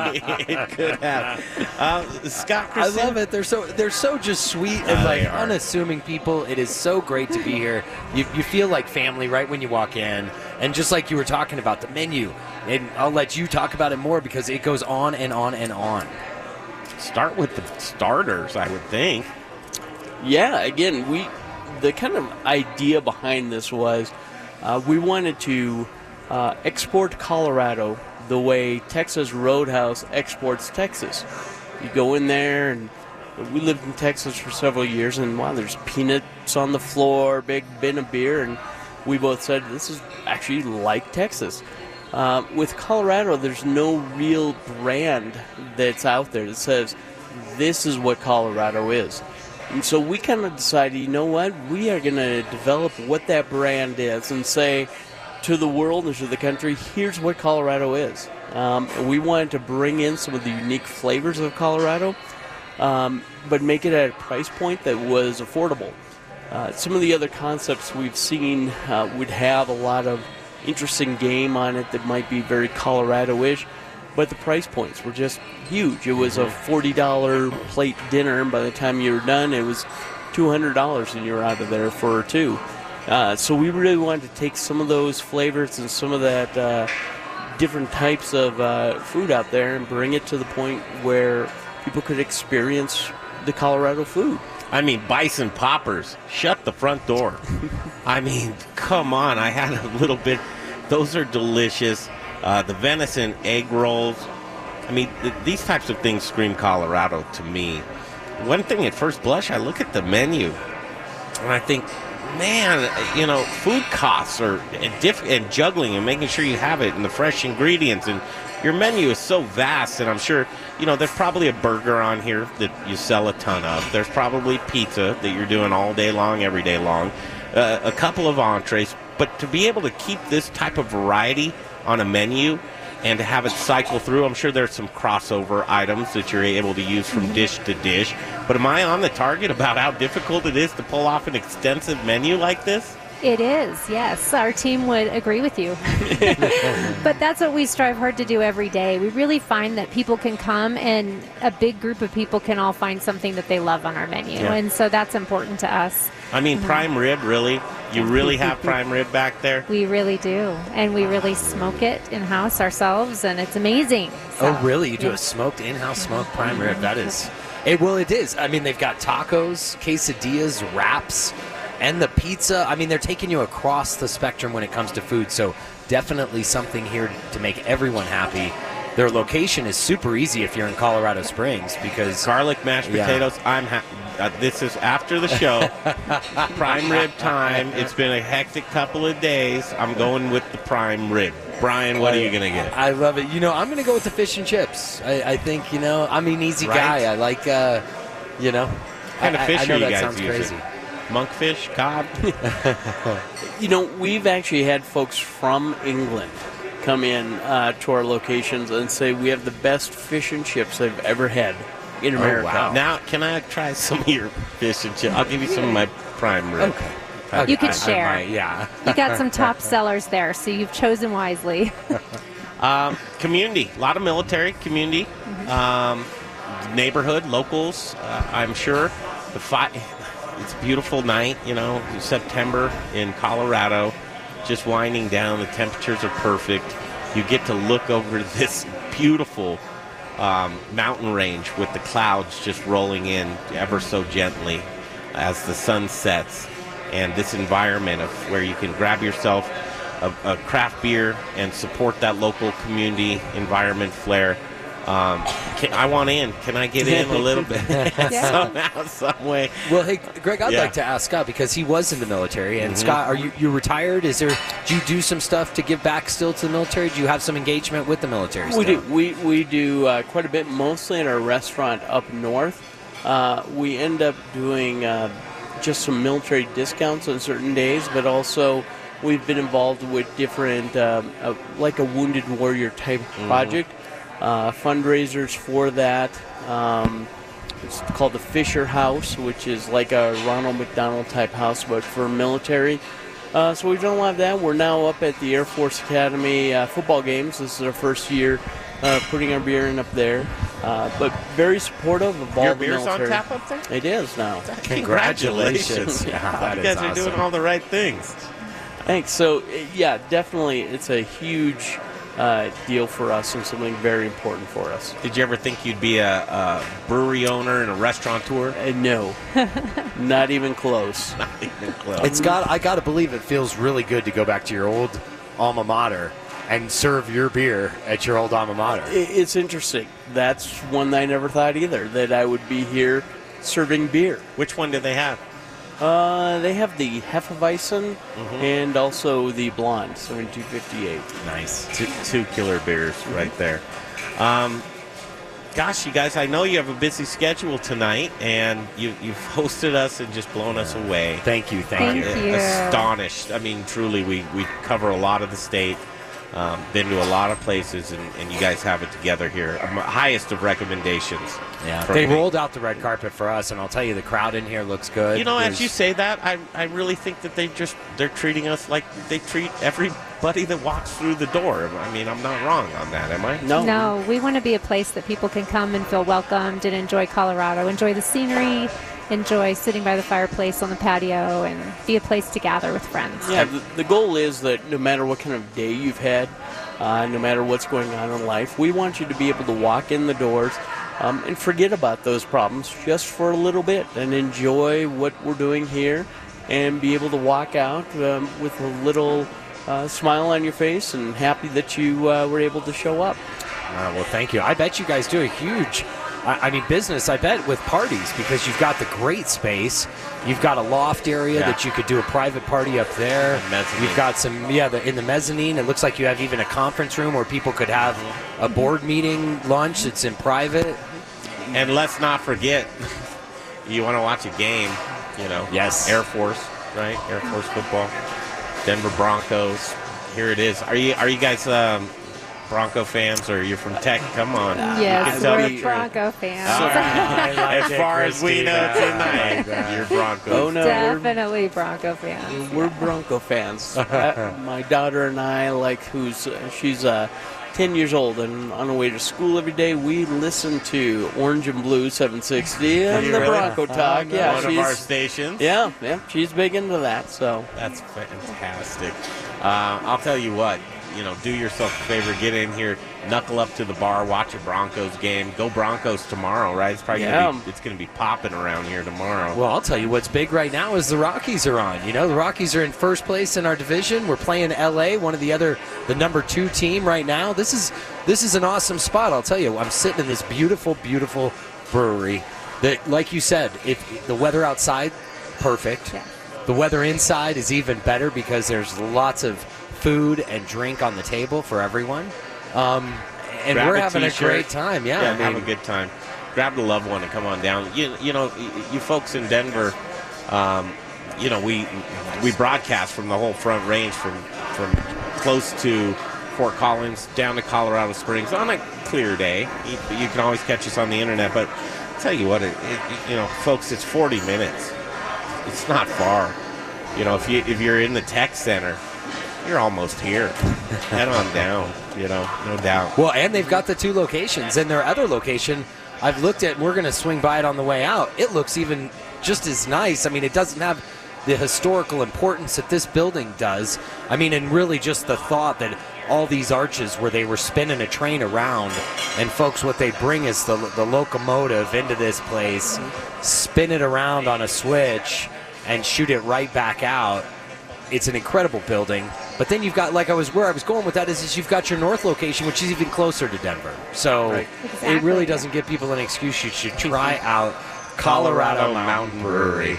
it could have. Uh, Scott, I love it. They're so they're so just sweet and Uh, like unassuming people. It is so great to be here. You, you feel like family right when you walk in, and just like you were talking about the menu, and I'll let you talk about it more because it goes on and on and on. Start with the starters, I would think. Yeah, again, we the kind of idea behind this was uh, we wanted to uh, export Colorado the way Texas Roadhouse exports Texas. You go in there, and we lived in Texas for several years, and wow, there's peanuts on the floor, big bin of beer, and we both said this is actually like Texas. Uh, with Colorado, there's no real brand that's out there that says this is what Colorado is. And so we kind of decided, you know what? We are going to develop what that brand is and say to the world and to the country, here's what Colorado is. Um, we wanted to bring in some of the unique flavors of Colorado, um, but make it at a price point that was affordable. Uh, some of the other concepts we've seen uh, would have a lot of interesting game on it that might be very Colorado-ish, but the price points were just huge. It was a forty dollar plate dinner, and by the time you were done, it was two hundred dollars, and you were out of there for two. Uh, so we really wanted to take some of those flavors and some of that uh, different types of uh, food out there and bring it to the point where people could experience the Colorado food. I mean, bison poppers. Shut the front door. I mean, come on. I had a little bit. Those are delicious. Uh, the venison egg rolls. I mean, th- these types of things scream Colorado to me. One thing at first blush, I look at the menu and I think, man, you know, food costs are and, diff- and juggling and making sure you have it and the fresh ingredients and your menu is so vast and I'm sure, you know, there's probably a burger on here that you sell a ton of. There's probably pizza that you're doing all day long, every day long. Uh, a couple of entrees, but to be able to keep this type of variety on a menu and to have it cycle through. I'm sure there's some crossover items that you're able to use from dish to dish. But am I on the target about how difficult it is to pull off an extensive menu like this? It is, yes. Our team would agree with you. but that's what we strive hard to do every day. We really find that people can come and a big group of people can all find something that they love on our menu. Yeah. And so that's important to us. I mean, prime rib, really? You really have prime rib back there? We really do. And we really smoke it in house ourselves, and it's amazing. Oh, really? You do a smoked in-house smoked prime rib? That is, it. Well, it is. I mean, they've got tacos, quesadillas, wraps, and the pizza. I mean, they're taking you across the spectrum when it comes to food. So definitely something here to make everyone happy. Their location is super easy if you're in Colorado Springs because garlic mashed Yeah. potatoes. I'm ha- uh, this is after the show. prime rib time. It's been a hectic couple of days. I'm going with the prime rib. Brian, what are you gonna get? I love it. You know, I'm going to go with the fish and chips. I, I think you know I'm an easy Right. guy. I like, uh, you know, What kind I, of fish I, I know that sounds using? crazy. Monkfish, cod. You know, we've actually had folks from England come in uh, to our locations and say we have the best fish and chips they've ever had in America. Now, can I try some of your fish and chips? I'll give you some of my prime rib. Okay. I- You could I- I share. might, yeah. You got some top sellers there, so you've chosen wisely. Um, community, a lot of military community, um, neighborhood, locals. Uh, I'm sure the fi- It's a beautiful night, you know, September in Colorado, just winding down. The temperatures are perfect. You get to look over this beautiful um, mountain range with the clouds just rolling in ever so gently as the sun sets, and this environment of where you can grab yourself a, a craft beer and support that local community environment flair. Um, can, I want in. Can I get in a little bit somehow, some way? Well, hey, Greg, I'd Yeah. like to ask Scott because he was in the military. And Mhm. Scott, are you you retired? Is there? Do you do some stuff to give back still to the military? Do you have some engagement with the military? We still? do. We, we do uh, quite a bit, mostly in our restaurant up north. Uh, we end up doing uh, just some military discounts on certain days, but also we've been involved with different, um, uh, like a Wounded Warrior type Mhm. project, uh, fundraisers for that. Um, it's called the Fisher House, which is like a Ronald McDonald type house, but for military. Uh, so we've done a lot of that. We're now up at the Air Force Academy uh, football games. This is our first year uh, putting our beer in up there. Uh, but very supportive of all Your the beer's on military. tap up there? It is now. Congratulations. Yeah, you guys are doing all the right things. Thanks. So, yeah, definitely, it's a huge uh, deal for us and something very important for us. Did you ever think you'd be a, a brewery owner and a restaurateur? Uh, no, not even close. Not even close. It's got. I got to believe it feels really good to go back to your old alma mater and serve your beer at your old alma mater. It's interesting. That's one I never thought either that I would be here serving beer. Which one do they have? Uh, they have the Hefeweizen Mhm. and also the Blonde, 7258. Nice. Two, two killer beers right there. Um, gosh, you guys, I know you have a busy schedule tonight, and you, you've hosted us and just blown us away. Thank you, thank, Thank you. you. Astonished. I mean, truly, we, we cover a lot of the state. Um, been to a lot of places, and, and you guys have it together here. Um, highest of recommendations. Yeah, they me. rolled out the red carpet for us, and I'll tell you, the crowd in here looks good. You know, as you say that, I, I really think that they just they're treating us like they treat everybody that walks through the door. I mean, I'm not wrong on that, am I? No, we want to be a place that people can come and feel welcomed and enjoy Colorado, enjoy the scenery, enjoy sitting by the fireplace on the patio, and be a place to gather with friends. Yeah, the, the goal is that no matter what kind of day you've had, uh, no matter what's going on in life, we want you to be able to walk in the doors um, and forget about those problems just for a little bit and enjoy what we're doing here and be able to walk out um, with a little uh, smile on your face and happy that you uh, were able to show up. Uh, well, thank you. I bet you guys do a huge, I, I mean, business. I bet with parties because you've got the great space. You've got a loft area Yeah. that you could do a private party up there. You've got some, yeah, the, in the mezzanine. It looks like you have even a conference room where people could have a board meeting lunch. It's in private. And let's not forget, you want to watch a game, you know. Yes. Air Force, right? Air Force football. Denver Broncos. Here it is. Are you are you guys um, Bronco fans or you're from Tech. Come on. You can Yes, tell we're the. Bronco fans. All right. I like as far as we know Christina. I tonight, like you're Broncos. Oh, no. we're- Definitely Bronco fans. We're Bronco fans. Uh, my daughter and I, like, who's uh, she's uh, 10 years old and on the way to school every day, we listen to Orange and Blue 760 and the really? Bronco Talk. Oh, yeah, one of our stations. Yeah, yeah, she's big into that. So That's fantastic. Uh, I'll tell you what, you know, do yourself a favor, get in here, knuckle up to the bar, watch a Broncos game. Go Broncos tomorrow, right? It's probably Yeah. gonna be, it's going to be popping around here tomorrow. Well, I'll tell you what's big right now is the Rockies are on. You know, the Rockies are in first place in our division. We're playing LA, one of the other, the number two team right now. This is this is an awesome spot. I'll tell you. I'm sitting in this beautiful, beautiful brewery. That, like you said, if the weather outside, perfect. The weather inside is even better because there's lots of food and drink on the table for everyone. Um, and Grab we're a having a t-shirt. great time. Yeah, I have a good time. Grab the loved one and come on down. You, you know, you folks in Denver, um, you know, we we broadcast from the whole Front Range, from from close to Fort Collins down to Colorado Springs on a clear day. You, you can always catch us on the internet, but I'll tell you what, it, it, you know, folks, it's 40 minutes. It's not far. You know, if you if you're in the tech center, you're almost here. Head on down. You know, no doubt. Well, and they've got the two locations. And their other location, I've looked at, we're going to swing by it on the way out. It looks even just as nice. I mean, it doesn't have the historical importance that this building does. I mean, and really just the thought that all these arches where they were spinning a train around, and folks, what they bring is the, the locomotive into this place, spin it around on a switch, and shoot it right back out it's an incredible building. But then you've got, like I was where I was going with that is, is you've got your north location, which is even closer to Denver. So Right. it really doesn't give people an excuse. You should try out Colorado, Mountain Brewery.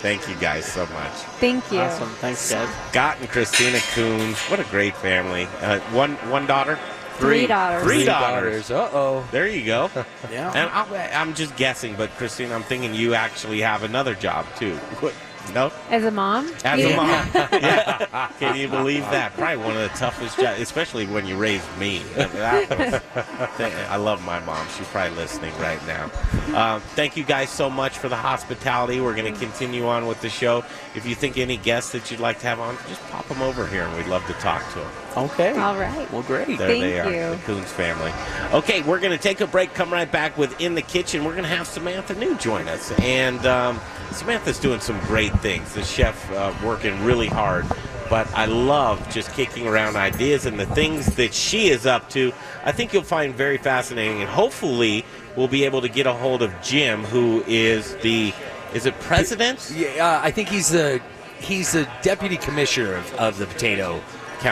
Thank you guys so much. Thank you. Awesome. Thanks, guys. Scott and Christina Koons. What a great family. Uh, one one daughter? Three daughters. Three, Three daughters. Uh oh. There you go. Yeah. And I'll, I'm just guessing, but Christina, I'm thinking you actually have another job too. What? No? As a mom? As You- a mom. yeah. Can you believe that? Probably one of the toughest jobs, especially when you raised me. I love my mom. She's probably listening right now. Um, thank you guys so much for the hospitality. We're going to continue on with the show. If you think any guests that you'd like to have on, just pop them over here and we'd love to talk to them. Okay. All right. Well, great. There Thank they are, you. the Koons family. Okay, we're going to take a break. Come right back with In the Kitchen. We're going to have Samantha New join us. And um, Samantha's doing some great things. The chef uh, working really hard. But I love just kicking around ideas and the things that she is up to. I think you'll find very fascinating. And hopefully, we'll be able to get a hold of Jim, who is the, is it president? Yeah, uh, I think he's the he's the deputy commissioner of, of the potato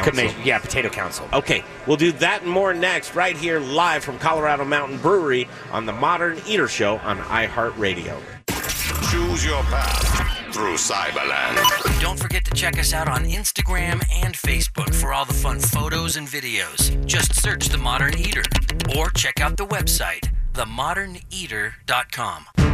Council. commi- yeah, potato council. Okay, we'll do that and more next, right here live from Colorado Mountain Brewery on the Modern Eater Show on iHeartRadio. Choose your path through Cyberland. Don't forget to check us out on Instagram and Facebook for all the fun photos and videos. Just search The Modern Eater or check out the website, themoderneater.com.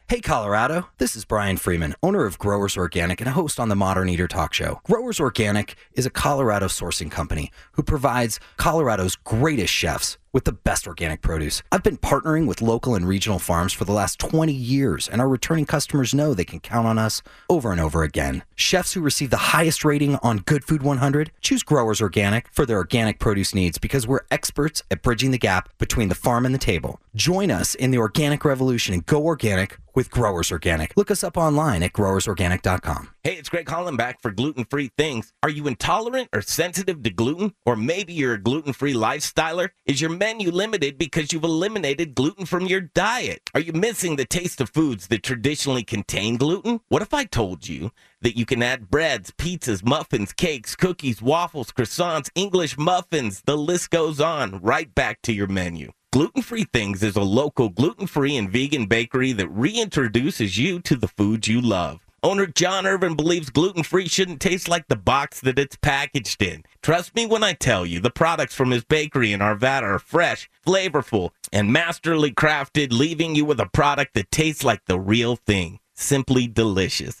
Hey Colorado, this is Brian Freeman, owner of Growers Organic and a host on the Modern Eater Talk Show. Growers Organic is a Colorado sourcing company who provides Colorado's greatest chefs with the best organic produce. I've been partnering with local and regional farms for the last 20 years, and our returning customers know they can count on us over and over again. Chefs who receive the highest rating on Good Food 100 choose Growers Organic for their organic produce needs because we're experts at bridging the gap between the farm and the table. Join us in the organic revolution and go organic with Growers Organic. Look us up online at growersorganic.com. Hey, it's Greg Holland back for Gluten Free Things. Are you intolerant or sensitive to gluten? Or maybe you're a gluten free lifestyler? Is your menu limited because you've eliminated gluten from your diet? Are you missing the taste of foods that traditionally contain gluten? What if I told you that you can add breads, pizzas, muffins, cakes, cookies, waffles, croissants, English muffins, the list goes on, right back to your menu? Gluten Free Things is a local gluten free and vegan bakery that reintroduces you to the foods you love. Owner John Irvin believes gluten free shouldn't taste like the box that it's packaged in. Trust me when I tell you, the products from his bakery in Arvada are fresh, flavorful, and masterly crafted, leaving you with a product that tastes like the real thing. Simply delicious.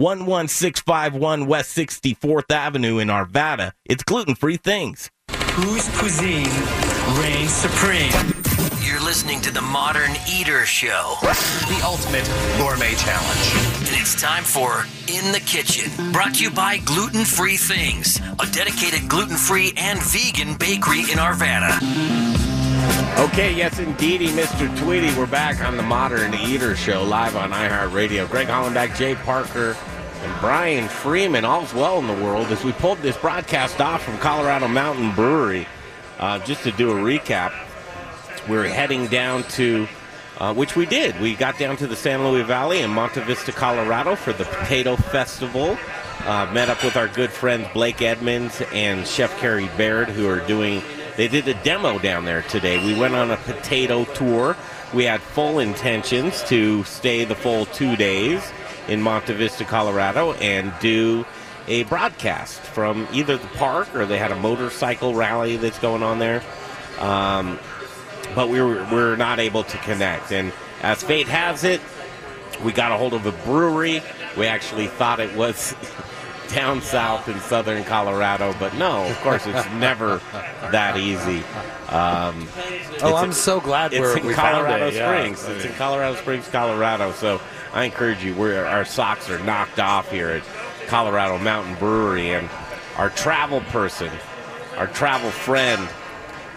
11651 West 64th Avenue in Arvada. It's gluten free things. Whose cuisine reigns supreme? You're listening to the Modern Eater Show, the ultimate gourmet challenge. and it's time for In the Kitchen, brought to you by Gluten Free Things, a dedicated gluten free and vegan bakery in Arvada. Okay, yes, indeedy, Mr. Tweety. We're back on the Modern Eater Show live on iHeartRadio. Greg Hollenbeck, Jay Parker, and Brian Freeman. All's well in the world as we pulled this broadcast off from Colorado Mountain Brewery. Uh, just to do a recap, we are heading down to, uh, which we did. We got down to the San Luis Valley in Monte Vista, Colorado for the Potato Festival. Uh, met up with our good friends Blake Edmonds and Chef Carrie Baird, who are doing. They did a demo down there today. We went on a potato tour. We had full intentions to stay the full two days in Monte Vista, Colorado, and do a broadcast from either the park or they had a motorcycle rally that's going on there. Um, but we were, we were not able to connect. And as fate has it, we got a hold of a brewery. We actually thought it was down south in southern Colorado, but no, of course, it's never that easy. Um, Oh, I'm so glad it's we're- in we Colorado it, yeah. Springs. It's in Colorado Springs, Colorado. So I encourage you. We're, our socks are knocked off here at Colorado Mountain Brewery, and our travel person, our travel friend,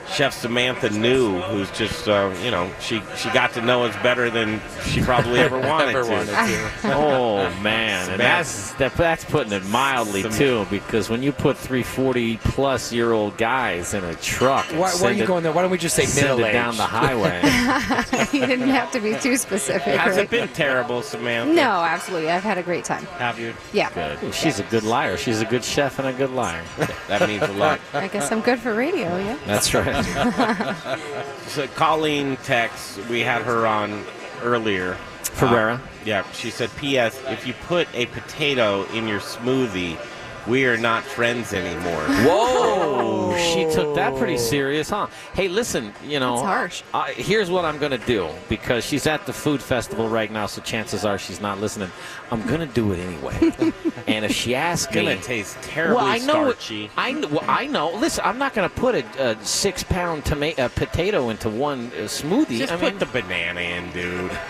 Chef Samantha New, who's just uh, you know she she got to know us better than she probably ever wanted Ever to. wanted to. oh man, and that's that, that's putting it mildly too. Because when you put three forty plus year old guys in a truck, and Why, why are you it- going there? Why don't we just say middle it age? down the highway? you didn't have to be too specific. Has right? it been terrible, Samantha? No, absolutely. I've had a great time. Have you? Yeah. Good. She's a good liar. She's a good chef and a good liar. that means a lot. I guess I'm good for radio, yeah. That's right. So Colleen texts, we had her on earlier. Ferrera. Uh, yeah, she said, P.S. If you put a potato in your smoothie, we are not friends anymore. Whoa! She took that pretty serious, huh? Hey, listen, you know, That's harsh. Uh, here's what I'm going to do because she's at the food festival right now, so chances are she's not listening. I'm going to do it anyway. and if she asks It's me, gonna taste terribly well, I know, starchy. I know. Well, I know. Listen, I'm not going to put a, a six pound tomato uh, potato into one uh, smoothie. Just I put mean, the banana in, dude.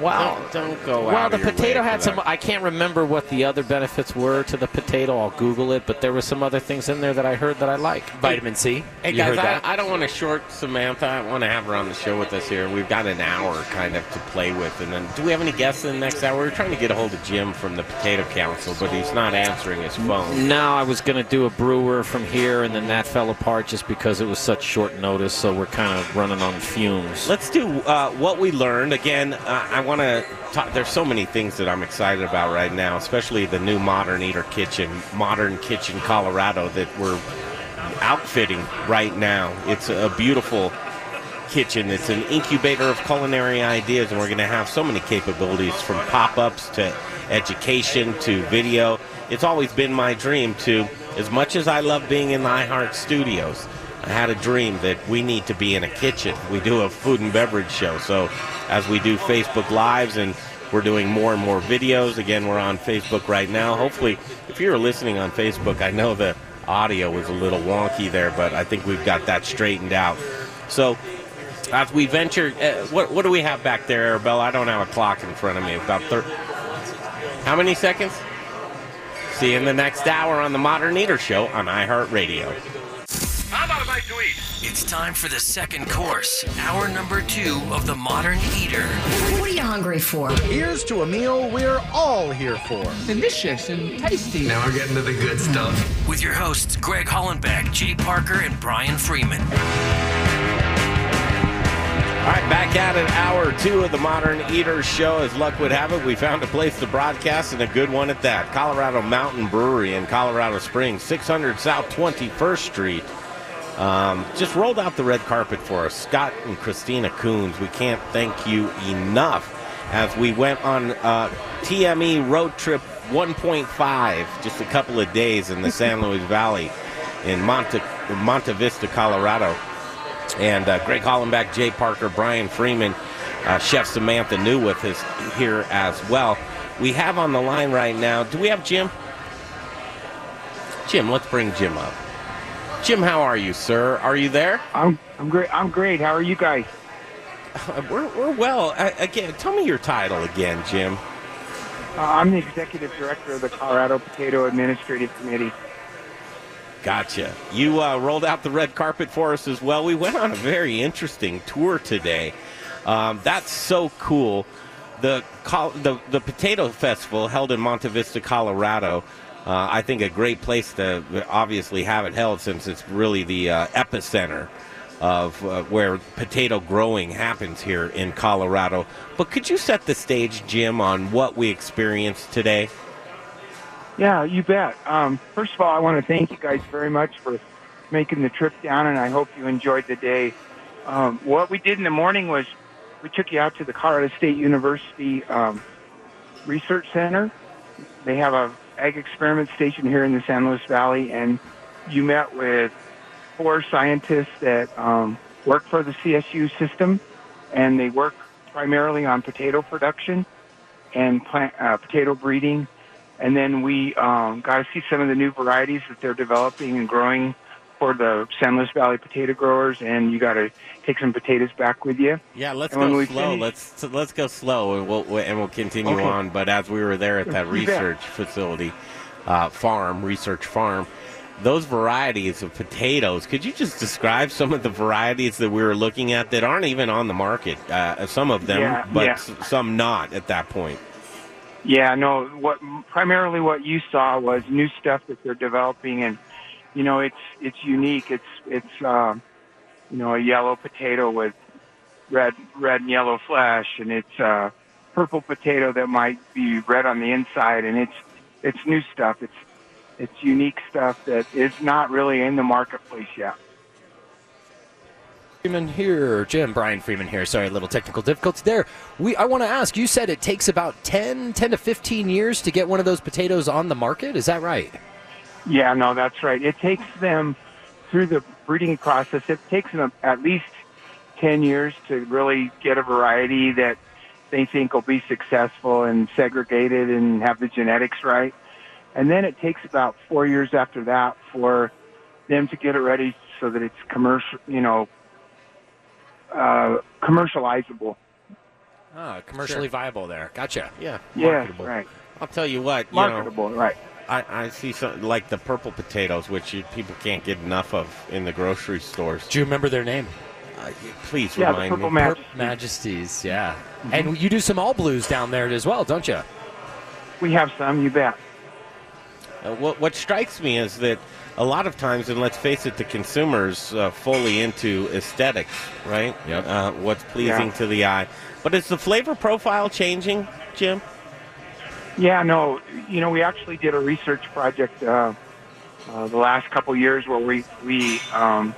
Wow. Don't, don't go well, the potato had some. I can't remember what the other benefits were to the potato. I'll Google it, but there were some other things in there that I heard that I like. Vitamin C. Hey You guys? I, I don't want to short Samantha. I want to have her on the show with us here. We've got an hour kind of to play with, and then do we have any guests in the next hour? We're trying to get a hold of Jim from the Potato Council, but he's not answering his phone. No, I was going to do a brewer from here, and then that fell apart just because it was such short notice. So we're kind of running on fumes. Let's do uh, what we learned again. Uh, I want to talk. There's so many things that I'm excited about right now, especially the new Modern Eater Kitchen, Modern Kitchen Colorado that we're outfitting right now. It's a beautiful kitchen. It's an incubator of culinary ideas, and we're going to have so many capabilities from pop ups to education to video. It's always been my dream to, as much as I love being in the iHeart studios, I had a dream that we need to be in a kitchen. We do a food and beverage show. So as we do Facebook Lives and we're doing more and more videos, again, we're on Facebook right now. Hopefully, if you're listening on Facebook, I know the audio was a little wonky there, but I think we've got that straightened out. So as we venture, uh, what, what do we have back there, Arabella? I don't have a clock in front of me. About 30. How many seconds? See you in the next hour on the Modern Eater Show on iHeartRadio. How about a bite to eat? It's time for the second course, hour number two of the Modern Eater. What are you hungry for? Here's to a meal we're all here for. Delicious and tasty. Now we're getting to the good stuff. With your hosts, Greg Hollenbeck, Jay Parker, and Brian Freeman. All right, back at it, hour two of the Modern Eater Show. As luck would have it, we found a place to broadcast and a good one at that. Colorado Mountain Brewery in Colorado Springs, 600 South 21st Street. Um, just rolled out the red carpet for us. Scott and Christina Koons, we can't thank you enough as we went on uh, TME Road Trip 1.5, just a couple of days in the San Luis Valley in Monte, Monte Vista, Colorado. And uh, Greg Hollenbeck, Jay Parker, Brian Freeman, uh, Chef Samantha Newwith is here as well. We have on the line right now, do we have Jim? Jim, let's bring Jim up. Jim, how are you, sir? Are you there? I'm I'm great. I'm great. How are you guys? We're, we're well. Uh, again, tell me your title again, Jim. Uh, I'm the executive director of the Colorado Potato Administrative Committee. Gotcha. You uh, rolled out the red carpet for us as well. We went on a very interesting tour today. Um, that's so cool. The, the the potato festival held in Monte Vista, Colorado. Uh, I think a great place to obviously have it held since it's really the uh, epicenter of uh, where potato growing happens here in Colorado. But could you set the stage, Jim, on what we experienced today? Yeah, you bet. Um, first of all, I want to thank you guys very much for making the trip down, and I hope you enjoyed the day. Um, what we did in the morning was we took you out to the Colorado State University um, Research Center. They have a ag experiment station here in the San Luis Valley, and you met with four scientists that um, work for the CSU system, and they work primarily on potato production and plant uh, potato breeding. And then we um, got to see some of the new varieties that they're developing and growing for the San Luis Valley potato growers. And you got to take some potatoes back with you. Yeah, let's And go slow. finish- Let's let's go slow, and we'll and we'll continue Okay. on. But as we were there at that research facility, uh, farm research farm, those varieties of potatoes. Could you just describe some of the varieties that we were looking at that aren't even on the market? Uh, some of them, Yeah, but yeah. s- some not at that point. Yeah, no. What primarily what you saw was new stuff that they're developing, and you know, it's it's unique. It's it's um, you know a yellow potato with red red and yellow flesh, and it's a purple potato that might be red on the inside, and it's it's new stuff. It's it's unique stuff that is not really in the marketplace yet. Freeman here, Jim, Brian Freeman here. Sorry, a little technical difficulty there. We, I want to ask. You said it takes about 10, 10 to fifteen years to get one of those potatoes on the market. Is that right? Yeah, no, that's right. It takes them through the breeding process. It takes them at least 10 years to really get a variety that they think will be successful and segregated and have the genetics right. And then it takes about four years after that for them to get it ready so that it's commercial, you know, uh, commercializable. Ah, commercially viable there. Gotcha. Yeah. Yeah, right. I'll tell you what. You Marketable, know, right. I, I see some like the purple potatoes, which you, people can't get enough of in the grocery stores. Do you remember their name? Uh, please Yeah, the remind Purple me. Majesties. Majesties, yeah. Mm-hmm. And you do some all blues down there as well, don't you? We have some, you bet. Uh, what, what strikes me is that a lot of times, and let's face it, the consumers uh, fully into aesthetics, right? Yep. Uh, what's pleasing Yeah. to the eye. But is the flavor profile changing, Jim? Yeah, no, you know, we actually did a research project uh, uh, the last couple years where we we um,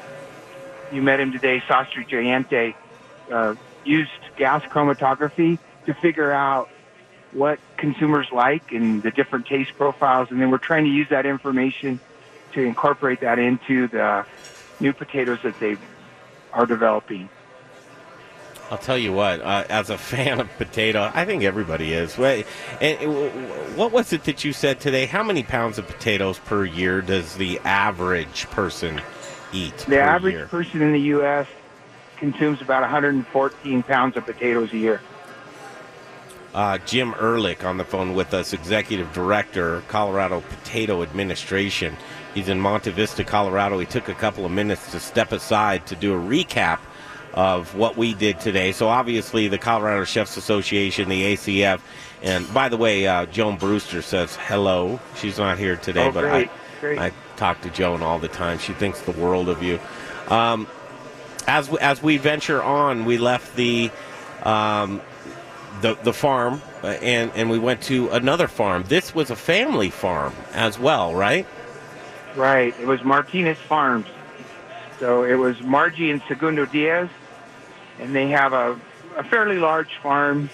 you met him today, Sastry Jayanty, uh, used gas chromatography to figure out what consumers like and the different taste profiles, and then we're trying to use that information to incorporate that into the new potatoes that they are developing. I'll tell you what, uh, as a fan of potato, I think everybody is. Wait, and, what was it that you said today? How many pounds of potatoes per year does the average person eat? The average year? person in the U.S. consumes about 114 pounds of potatoes a year. Uh, Jim Ehrlich on the phone with us, Executive Director, Colorado Potato Administration. He's in Monte Vista, Colorado. He took a couple of minutes to step aside to do a recap of what we did today. So, obviously, the Colorado Chefs Association, the ACF, and by the way, uh, Joan Brewster says hello. She's not here today, Oh, but great, I, great. I talk to Joan all the time. She thinks the world of you. Um, as we, as we venture on, we left the um, the the farm uh, and and we went to another farm. This was a family farm as well, right? Right. It was Martinez Farms. So it was Margie and Segundo Diaz, and they have a, a fairly large farm,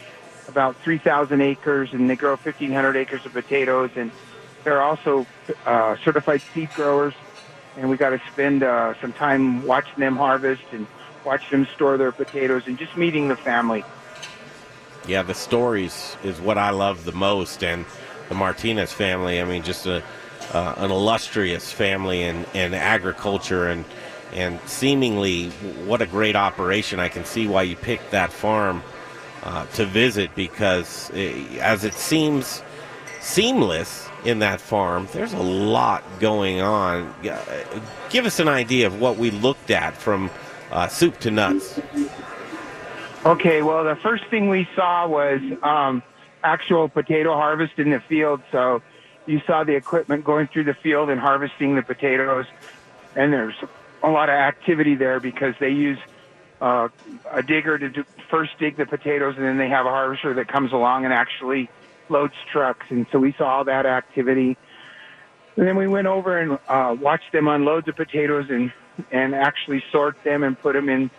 about 3,000 acres, and they grow 1,500 acres of potatoes. And they're also uh, certified seed growers, and we got to spend uh, some time watching them harvest and watching them store their potatoes and just meeting the family. Yeah, the stories is what I love the most, and the Martinez family. I mean, just a uh, an illustrious family in, in agriculture, and and seemingly what a great operation. I can see why you picked that farm uh, to visit because, eh, as it seems seamless in that farm, there's a lot going on. Give us an idea of what we looked at from uh, soup to nuts. Okay, well, the first thing we saw was um, actual potato harvest in the field. So you saw the equipment going through the field and harvesting the potatoes. And there's a lot of activity there because they use uh, a digger to do, first dig the potatoes, and then they have a harvester that comes along and actually loads trucks. And so we saw all that activity. And then we went over and uh, watched them unload the potatoes and, and actually sort them and put them in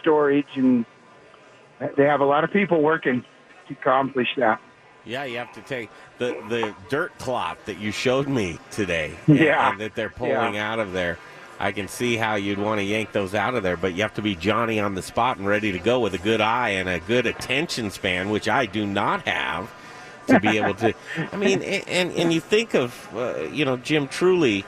storage. And they have a lot of people working to accomplish that. Yeah, you have to take the the dirt clot that you showed me today. Yeah. and that they're pulling Yeah. out of there. I can see how you'd want to yank those out of there, but you have to be Johnny on the spot and ready to go with a good eye and a good attention span, which I do not have to be able to. I mean, and and you think of uh, you know Jim Truly,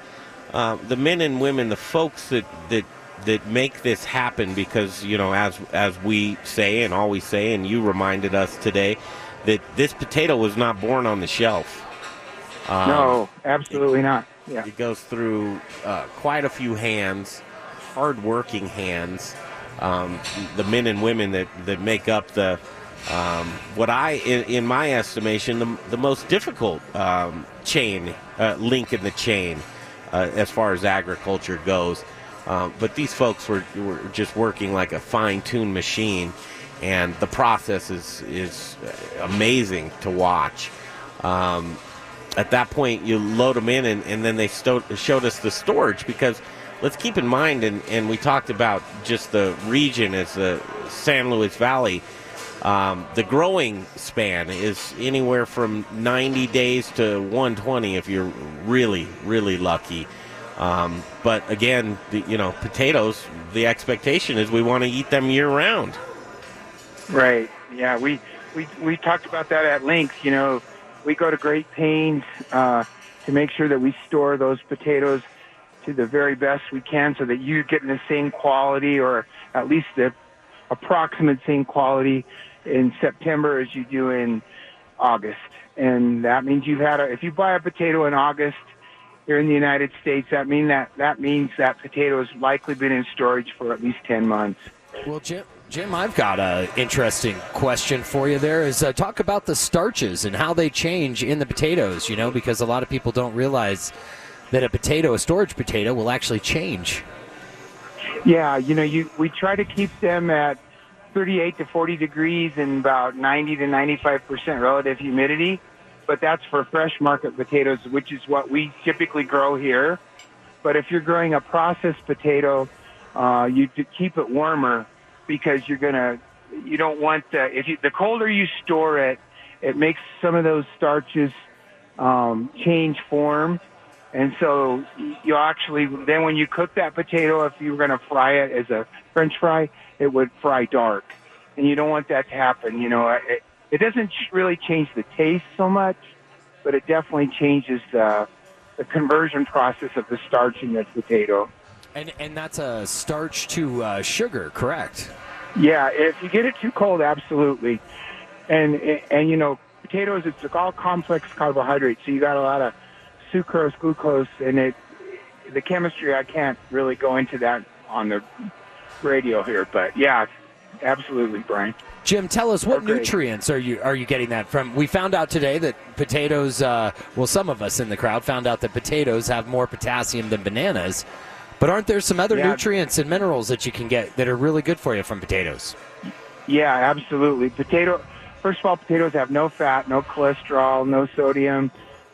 uh, the men and women, the folks that that that make this happen because you know as as we say and always say, and you reminded us today that this potato was not born on the shelf. Um, no, absolutely not. Yeah. it goes through uh, quite a few hands, hard-working hands. Um, the men and women that, that make up the um, what I, in, in my estimation, the, the most difficult um, chain uh, link in the chain uh, as far as agriculture goes. Uh, but these folks were, were just working like a fine-tuned machine, and the process is is amazing to watch. Um, at that point you load them in and, and then they sto- showed us the storage because let's keep in mind and, and we talked about just the region as the san luis valley um, the growing span is anywhere from 90 days to 120 if you're really really lucky um, but again the, you know potatoes the expectation is we want to eat them year round Right. Yeah. We we we talked about that at length. You know, we go to great pains uh, to make sure that we store those potatoes to the very best we can, so that you're getting the same quality, or at least the approximate same quality in September as you do in August. And that means you've had a. If you buy a potato in August here in the United States, that mean that that means that potato has likely been in storage for at least ten months. Well, Jim, Jim, I've got an interesting question for you. There is uh, talk about the starches and how they change in the potatoes. You know, because a lot of people don't realize that a potato, a storage potato, will actually change. Yeah, you know, you we try to keep them at 38 to 40 degrees and about 90 to 95 percent relative humidity, but that's for fresh market potatoes, which is what we typically grow here. But if you're growing a processed potato, uh, you keep it warmer because you're gonna you don't want the if you the colder you store it, it makes some of those starches um, change form, and so you actually then when you cook that potato, if you were going to fry it as a French fry, it would fry dark, and you don't want that to happen. You know, it, it doesn't really change the taste so much, but it definitely changes the the conversion process of the starch in the potato. And and that's a starch to uh, sugar, correct? Yeah, if you get it too cold, absolutely. And and you know, potatoes it's all complex carbohydrates, so you got a lot of sucrose, glucose, and it the chemistry I can't really go into that on the radio here, but yeah, absolutely, Brian. Jim, tell us what Okay. nutrients are you are you getting that from? We found out today that potatoes. Uh, well, some of us in the crowd found out that potatoes have more potassium than bananas. But aren't there some other Yeah. nutrients and minerals that you can get that are really good for you from potatoes? Yeah, absolutely. Potato. First of all, potatoes have no fat, no cholesterol, no sodium,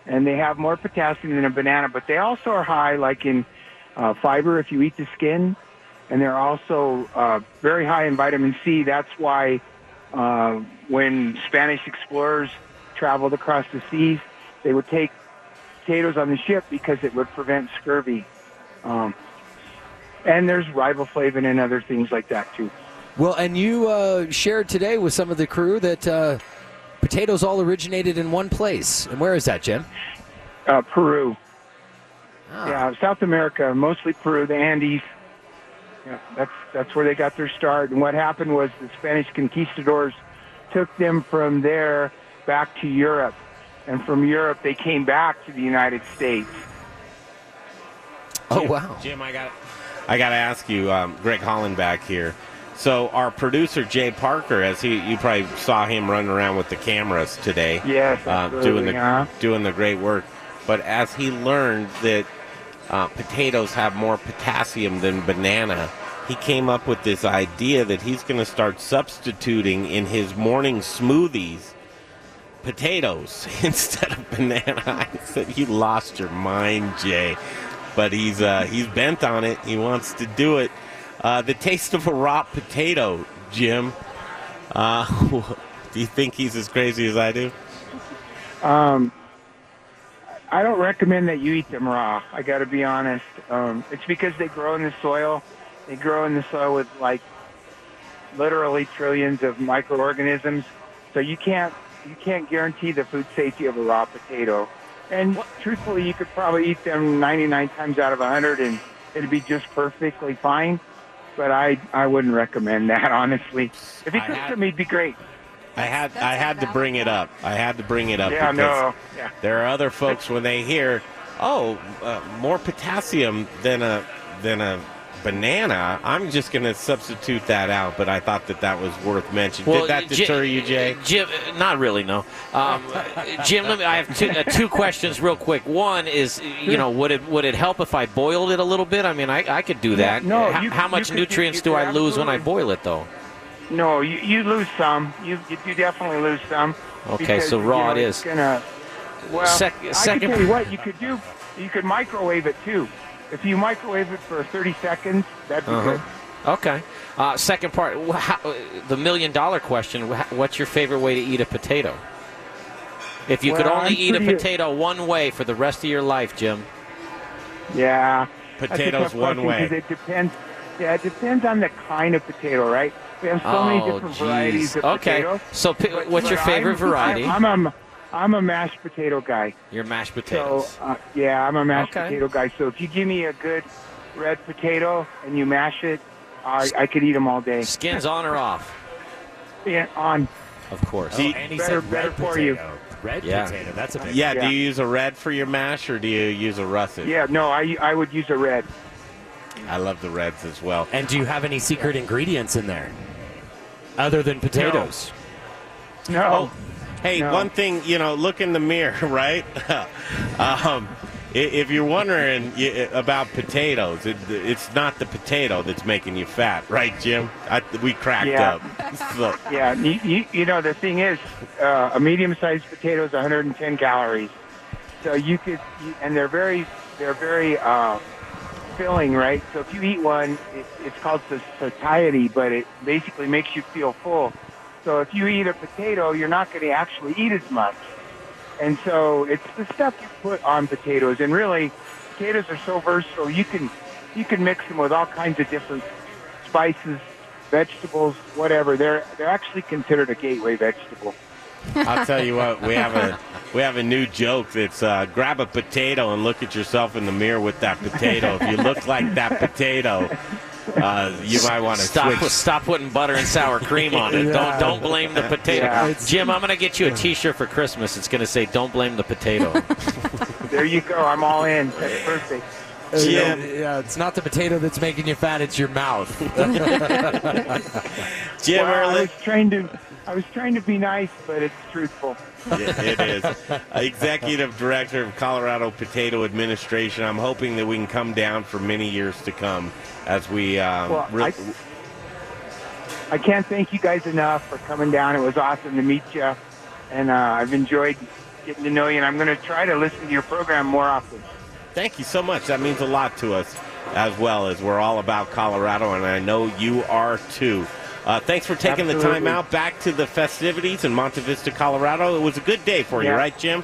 and they have more potassium than a banana. But they also are high, like in uh, fiber, if you eat the skin, and they're also uh, very high in vitamin C. That's why uh, when Spanish explorers traveled across the seas, they would take potatoes on the ship because it would prevent scurvy. Um, and there's riboflavin and other things like that too. Well, and you uh, shared today with some of the crew that uh, potatoes all originated in one place. And where is that, Jim? Uh, Peru. Yeah, South America, mostly Peru, the Andes. Yeah, that's that's where they got their start. And what happened was the Spanish conquistadors took them from there back to Europe, and from Europe they came back to the United States. Oh wow, Jim, I got I got to ask you, um, Greg Hollenbeck here. So our producer Jay Parker, as he you probably saw him running around with the cameras today, Yes, uh, doing the doing the great work. But as he learned that uh, potatoes have more potassium than banana, he came up with this idea that he's going to start substituting in his morning smoothies potatoes instead of banana. I said, "You lost your mind, Jay." But he's uh, he's bent on it. He wants to do it. Uh, the taste of a raw potato, Jim. Uh, do you think he's as crazy as I do? Um, I don't recommend that you eat them raw. I got to be honest. Um, it's because they grow in the soil. They grow in the soil with like literally trillions of microorganisms. So you can't you can't guarantee the food safety of a raw potato. And truthfully, you could probably eat them 99 times out of 100, and it'd be just perfectly fine. But I I wouldn't recommend that honestly. If you I cooked had- them, he'd be great. I had I had to bring it up. I had to bring it up Yeah, because no, yeah. there are other folks when they hear, "Oh, uh, more potassium than a than a banana." I'm just going to substitute that out. But I thought that that was worth mentioning. Did that Ji- deter you, Jay? Jim, uh, not really, no. Um, Jim, let me, I have two, uh, two questions real quick. One is, you know, would it would it help if I boiled it a little bit? I mean, I, I could do that. No, how, you how much you could- nutrients you do I lose when I boil it, though? No, you, you lose some. You, you you definitely lose some. Okay, because, so raw you know, it's. Gonna, well, Sec- I second- can tell you what you could do. You could microwave it too. If you microwave it for 30 seconds, that'd be Uh-huh. good. Okay. Uh, second part, how, the million dollar question: What's your favorite way to eat a potato? If you could only I'm eat a pretty- potato one way for the rest of your life, Jim. Yeah. Potatoes one question way. 'cause It depends. Yeah, it depends on the kind of potato, right? We have so many Oh, different geez. varieties of Okay, potato. so pi- But- what's your favorite I'm, variety? I'm, I'm a I'm a mashed potato guy. Your mashed potatoes. So uh, yeah, I'm a mashed Okay. potato guy. So if you give me a good red potato and you mash it, I, I could eat them all day. Skins on or off? Yeah, on. Of course. Oh, and he better, said better red for you. Red Yeah. potato. That's a big. Yeah, Yeah. Do you use a red for your mash or do you use a russet? Yeah, no, I I would use a red. I love the reds as well. And do you have any secret ingredients in there, other than potatoes? No. Hey, No. one thing, you know, look in the mirror, right? um, if you're wondering about potatoes, it, it's not the potato that's making you fat, right, Jim? I, we cracked Yeah. up. So, Yeah, you, you, you know the thing is, uh, a medium-sized potato is 110 calories. So you could, and they're very, they're very uh, filling, right? So if you eat one, it, it's called satiety, but it basically makes you feel full. So if you eat a potato, you're not going to actually eat as much. And so it's the stuff you put on potatoes. And really, potatoes are so versatile. You can you can mix them with all kinds of different spices, vegetables, whatever. They're they're actually considered a gateway vegetable. I'll tell you what, we have a we have a new joke that's uh, grab a potato and look at yourself in the mirror with that potato. if you look like that potato, uh, you might want to Stop, switch. stop putting butter and sour cream on it. Yeah. Don't don't blame the potato. Yeah. Jim, I'm going to get you a T-shirt for Christmas. It's going to say "Don't blame the potato." There you go. I'm all in. That's perfect. Yeah, yeah, it's not the potato that's making you fat; it's your mouth. Jim Well, I was trying to I was trying to be nice, but it's truthful. Yeah, it is. Executive Director of Colorado Potato Administration. I'm hoping that we can come down for many years to come as we. Um, Well, I- I can't thank you guys enough for coming down. It was awesome to meet you, and uh, I've enjoyed getting to know you. And I'm going to try to listen to your program more often. Thank you so much. That means a lot to us as well as we're all about Colorado, and I know you are too. Uh, thanks for taking the time out back to the festivities in Monte Vista, Colorado. It was a good day for you, right, Jim?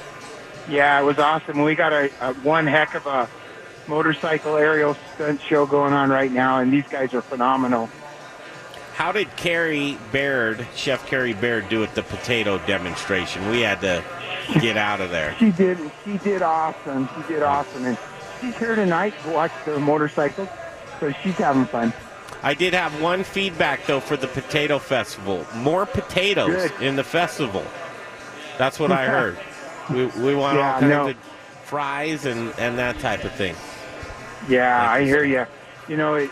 Yeah, it was awesome. We got a, a one heck of a motorcycle aerial stunt show going on right now, and these guys are phenomenal. How did Carrie Baird, Chef Carrie Baird, do at the potato demonstration? We had to get out of there. She did. She did awesome. She did awesome, and she's here tonight to watch the motorcycles, so she's having fun. I did have one feedback though for the potato festival. More potatoes Good. in the festival. That's what I heard. We, we want Yeah, all kinds no. of fries and, and that type of thing. Yeah, I hear you. You know, it,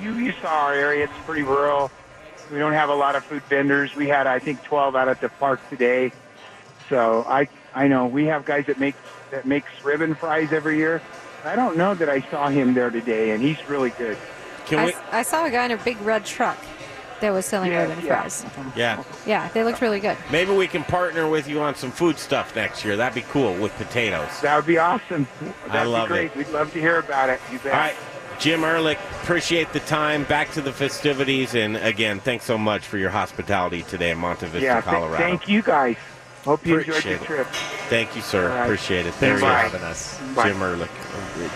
you you saw our area; it's pretty rural. We don't have a lot of food vendors. We had, I think, 12 out at the park today. So I I know we have guys that make that makes ribbon fries every year. I don't know that I saw him there today, and he's really good. Can I, I saw a guy in a big red truck that was selling Yeah, ribbon yeah. fries. Yeah. Yeah, they looked really good. Maybe we can partner with you on some food stuff next year. That'd be cool with potatoes. That would be awesome. That'd I love be great. it. We'd love to hear about it. You bet. All right, Jim Ehrlich, appreciate the time. Back to the festivities, and again, thanks so much for your hospitality today in Monte Vista, yeah, th- Colorado. thank you guys. Hope you enjoyed Appreciate the it. trip. Thank you, sir. All right. Appreciate it. Thanks There for he is. having us. Bye. Jim Ehrlich.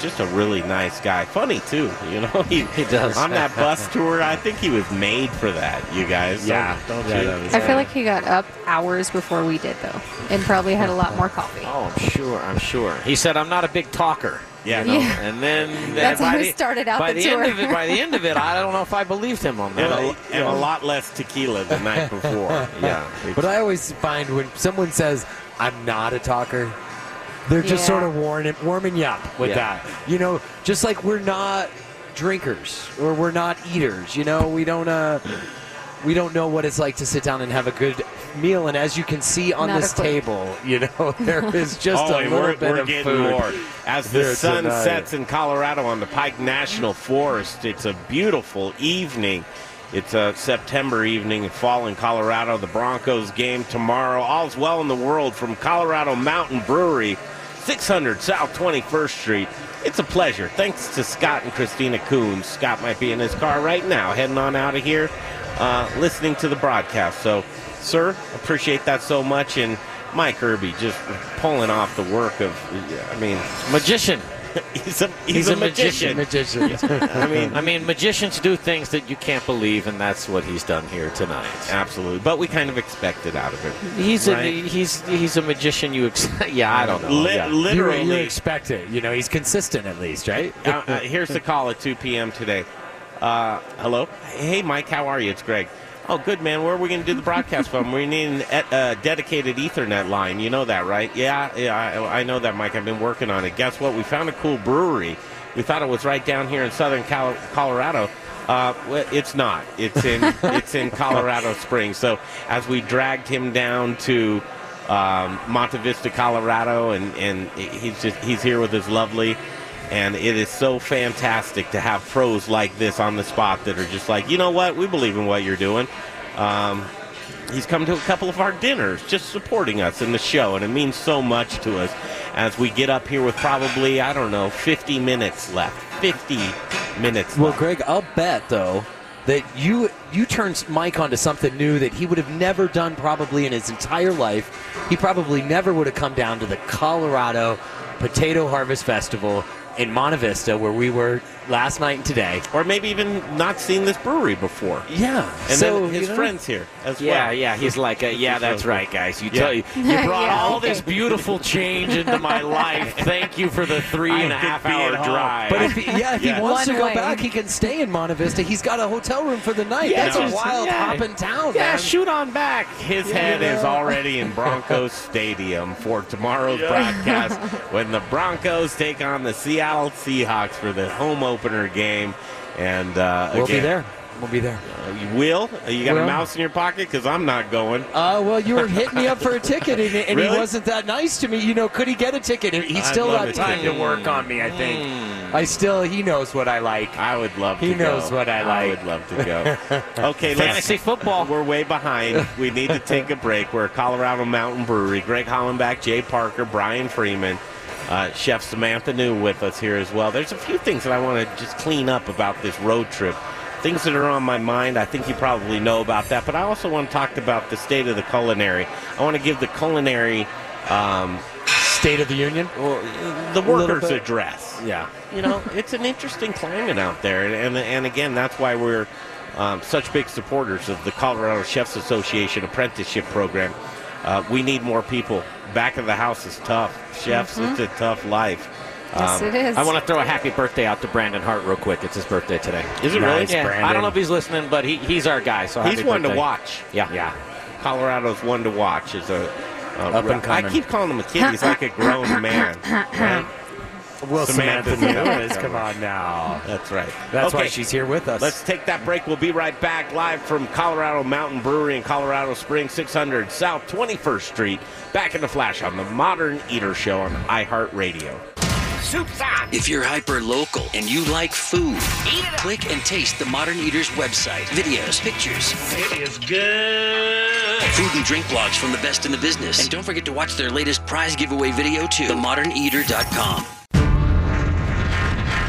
Just a really nice guy. Funny, too. You know, he, He does. On that bus tour, I think he was made for that, you guys. Yeah. Don't, don't Yeah, you? I feel like he got up hours before we did, though, and probably had a lot more coffee. Oh, I'm sure. I'm sure. He said, "I'm not a big talker." Yeah. You know? Yeah. And then then That's by how we started out by the the end of it, by the end of it, I don't know if I believed him on And that. a, and a lot less tequila the night before. Yeah. But I always find when someone says, I'm not a talker, they're just Yeah. sort of warming, warming you up with Yeah. that. You know, just like we're not drinkers or we're not eaters. You know, we don't uh, we don't know what it's like to sit down and have a good meal. And as you can see on Not this table, you know, there is just oh, a and little we're, bit we're of getting food more. As the sun tonight. sets in Colorado on the Pike National Forest, it's a beautiful evening. It's a September evening, fall in Colorado. The Broncos game tomorrow. All's well in the world from Colorado Mountain Brewery, 600 South 21st Street. It's a pleasure. Thanks to Scott and Christina Koons. Scott might be in his car right now, heading on out of here, uh, listening to the broadcast. So, sir, appreciate that so much. And Mike Irby just pulling off the work of, I mean, magician. he's a he's, a, magician. magician. I mean, I mean, magicians do things that you can't believe, and that's what he's done here tonight. absolutely. But we kind of expect it out of him. He's right? a he's he's a magician. You ex- yeah, I don't know. Li- yeah. You, literally. you expect it. You know, he's consistent at least, right? uh, uh, here's the call at 2 p.m. today. Uh, hello. Hey, Mike. How are you? It's Greg. Oh, good, man. Where are we going to do the broadcast from? We need a uh, dedicated Ethernet line. You know that, right? Yeah, yeah. I, I know that, Mike. I've been working on it. Guess what? We found a cool brewery. We thought it was right down here in southern Cal- Colorado. Uh, well, it's not. It's in it's in Colorado Springs. So as we dragged him down to um, Monte Vista, Colorado, and and he's just he's here with his lovely and it is so fantastic to have pros like this on the spot that are just like, you know what, we believe in what you're doing. Um, he's come to a couple of our dinners, just supporting us in the show, and it means so much to us. as we get up here with probably, I don't know, 50 minutes left. 50 minutes Well, left. Greg, I'll bet though that you you turned Mike onto something new that he would have never done probably in his entire life. He probably never would have come down to the Colorado Potato Harvest Festival in Monte Vista where we were last night and today. Or maybe even not seen this brewery before. Yeah. And so, then his you know, friends here as Yeah, well. yeah. Yeah. He's like, uh, yeah, that's right, guys. You Yeah. tell you, you brought Yeah, all this beautiful change into my life. Thank you for the three and a I could half hour drive. But if he, yeah, if he wants to go way. back, he can stay in Monte Vista. He's got a hotel room for the night. Yeah, That's just- a wild yeah. hopping town, Yeah, man. shoot on back. His Yeah. head is already in Broncos Stadium for tomorrow's Yeah. broadcast when the Broncos take on the Seattle Seahawks for the home opener game. And uh, We'll be there. We'll be there. Uh, you will? You got a Well- mouse in your pocket? Because I'm not going. Uh, well, you were hitting me up for a ticket, and, and Really? he wasn't that nice to me. You know, could he get a ticket? He's I'd still got a time to work on me, I think. I still, he knows what I like. I would love He to go. knows what I like. I would love to go. Okay, let's Fantasy football. We're way behind. We need to take a break. We're at Colorado Mountain Brewery. Greg Hollenbeck, Jay Parker, Brian Freeman, uh, Chef Samantha New with us here as well. There's a few things that I want to just clean up about this road trip. Things that are on my mind. I think you probably know about that, but I also want to talk about the state of the culinary. I want to give the culinary um, State of the Union? well, the workers' address Yeah. you know, it's an interesting climate out there, and and, and again, that's why we're um, such big supporters of the Colorado Chefs Association apprenticeship program. Uh, we need more people. Back of the house is tough. Chefs, Mhm. it's a tough life. Yes, it is. I want to throw a happy birthday out to Brandon Hart real quick. It's his birthday today. Is it really? Yeah. I don't know if he's listening, but he, he's our guy. So He's happy one to watch. Yeah. Yeah. Colorado's one to watch. Is a, a Up and coming. I keep calling him a kid. He's like a grown man. Right? Well, Samantha Samantha New. Nunes, come on now. That's right. That's why she's here with us. Let's take that break. We'll be right back live from Colorado Mountain Brewery in Colorado Springs, 600 South 21st Street. Back in the flash on the Modern Eater Show on iHeartRadio. Soup's on. If you're hyper local and you like food, click and taste the Modern Eaters website. Videos, pictures, It is good. food and drink blogs from the best in the business. And don't forget to watch their latest prize giveaway video too. TheModernEater.com.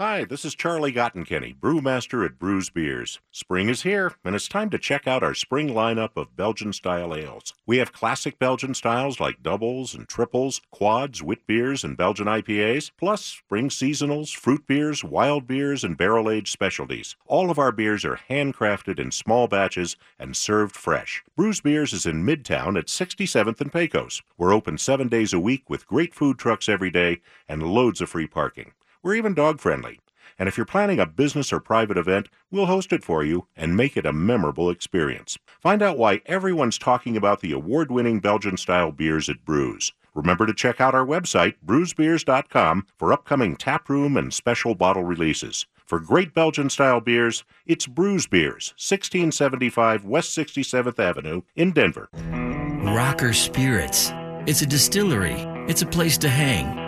Hi, this is Charlie Gottenkieny, brewmaster at Bruz Beers. Spring is here, and it's time to check out our spring lineup of Belgian style ales. We have classic Belgian styles like doubles and triples, quads, wit beers, and Belgian IPAs, plus spring seasonals, fruit beers, wild beers, and barrel aged specialties. All of our beers are handcrafted in small batches and served fresh. Bruz Beers is in Midtown at 67th and Pecos. We're open seven days a week with great food trucks every day and loads of free parking. We're even dog friendly. And if you're planning a business or private event, we'll host it for you and make it a memorable experience. Find out why everyone's talking about the award winning Belgian style beers at Bruz. Remember to check out our website, bruzbeers.com, for upcoming taproom and special bottle releases. For great Belgian style beers, it's Bruz Beers, 1675 West 67th Avenue in Denver. Rocker Spirits. It's a distillery. It's a place to hang.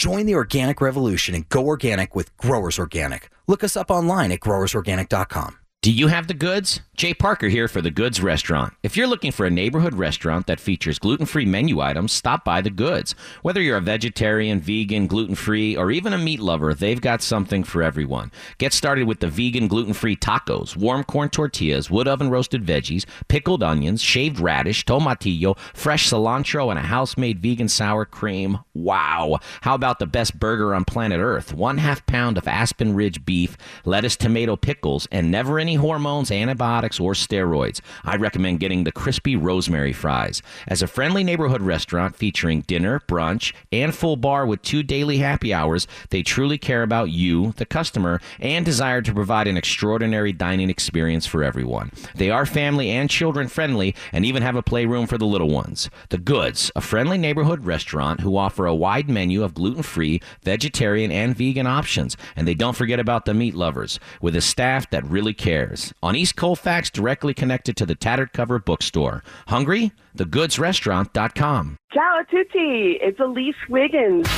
Join the organic revolution and go organic with Growers Organic. Look us up online at growersorganic.com. Do you have the goods? Jay Parker here for The Goods Restaurant. If you're looking for a neighborhood restaurant that features gluten free menu items, stop by The Goods. Whether you're a vegetarian, vegan, gluten free, or even a meat lover, they've got something for everyone. Get started with the vegan gluten free tacos, warm corn tortillas, wood oven roasted veggies, pickled onions, shaved radish, tomatillo, fresh cilantro, and a house made vegan sour cream. Wow! How about the best burger on planet Earth? One half pound of Aspen Ridge beef, lettuce, tomato, pickles, and never any hormones, antibiotics, or steroids. I recommend getting the crispy rosemary fries. As a friendly neighborhood restaurant featuring dinner, brunch, and full bar with two daily happy hours, they truly care about you, the customer, and desire to provide an extraordinary dining experience for everyone. They are family and children friendly and even have a playroom for the little ones. The Goods, a friendly neighborhood restaurant who offer a wide menu of gluten free, vegetarian, and vegan options. And they don't forget about the meat lovers, with a staff that really cares. On East Colfax, directly connected to the Tattered Cover Bookstore. Hungry? TheGoodsRestaurant.com. Ciao tutti, it's Elise Wiggins.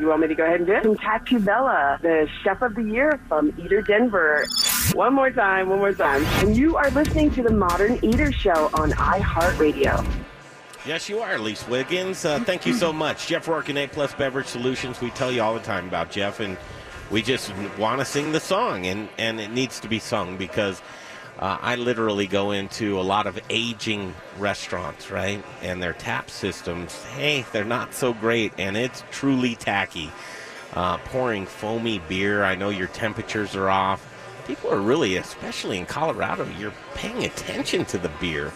You want me to go ahead and do it? From Cattivella, the chef of the year from Eater Denver. One more time, one more time. And you are listening to the Modern Eater Show on iHeartRadio. Yes, you are, Elise Wiggins. Uh, thank you so much. Jeff Rourke and A Plus Beverage Solutions. We tell you all the time about Jeff, and we just want to sing the song, and, and it needs to be sung because uh, I literally go into a lot of aging restaurants, right? And their tap systems, hey, they're not so great, and it's truly tacky. Uh, pouring foamy beer, I know your temperatures are off. People are really, especially in Colorado, you're paying attention to the beer.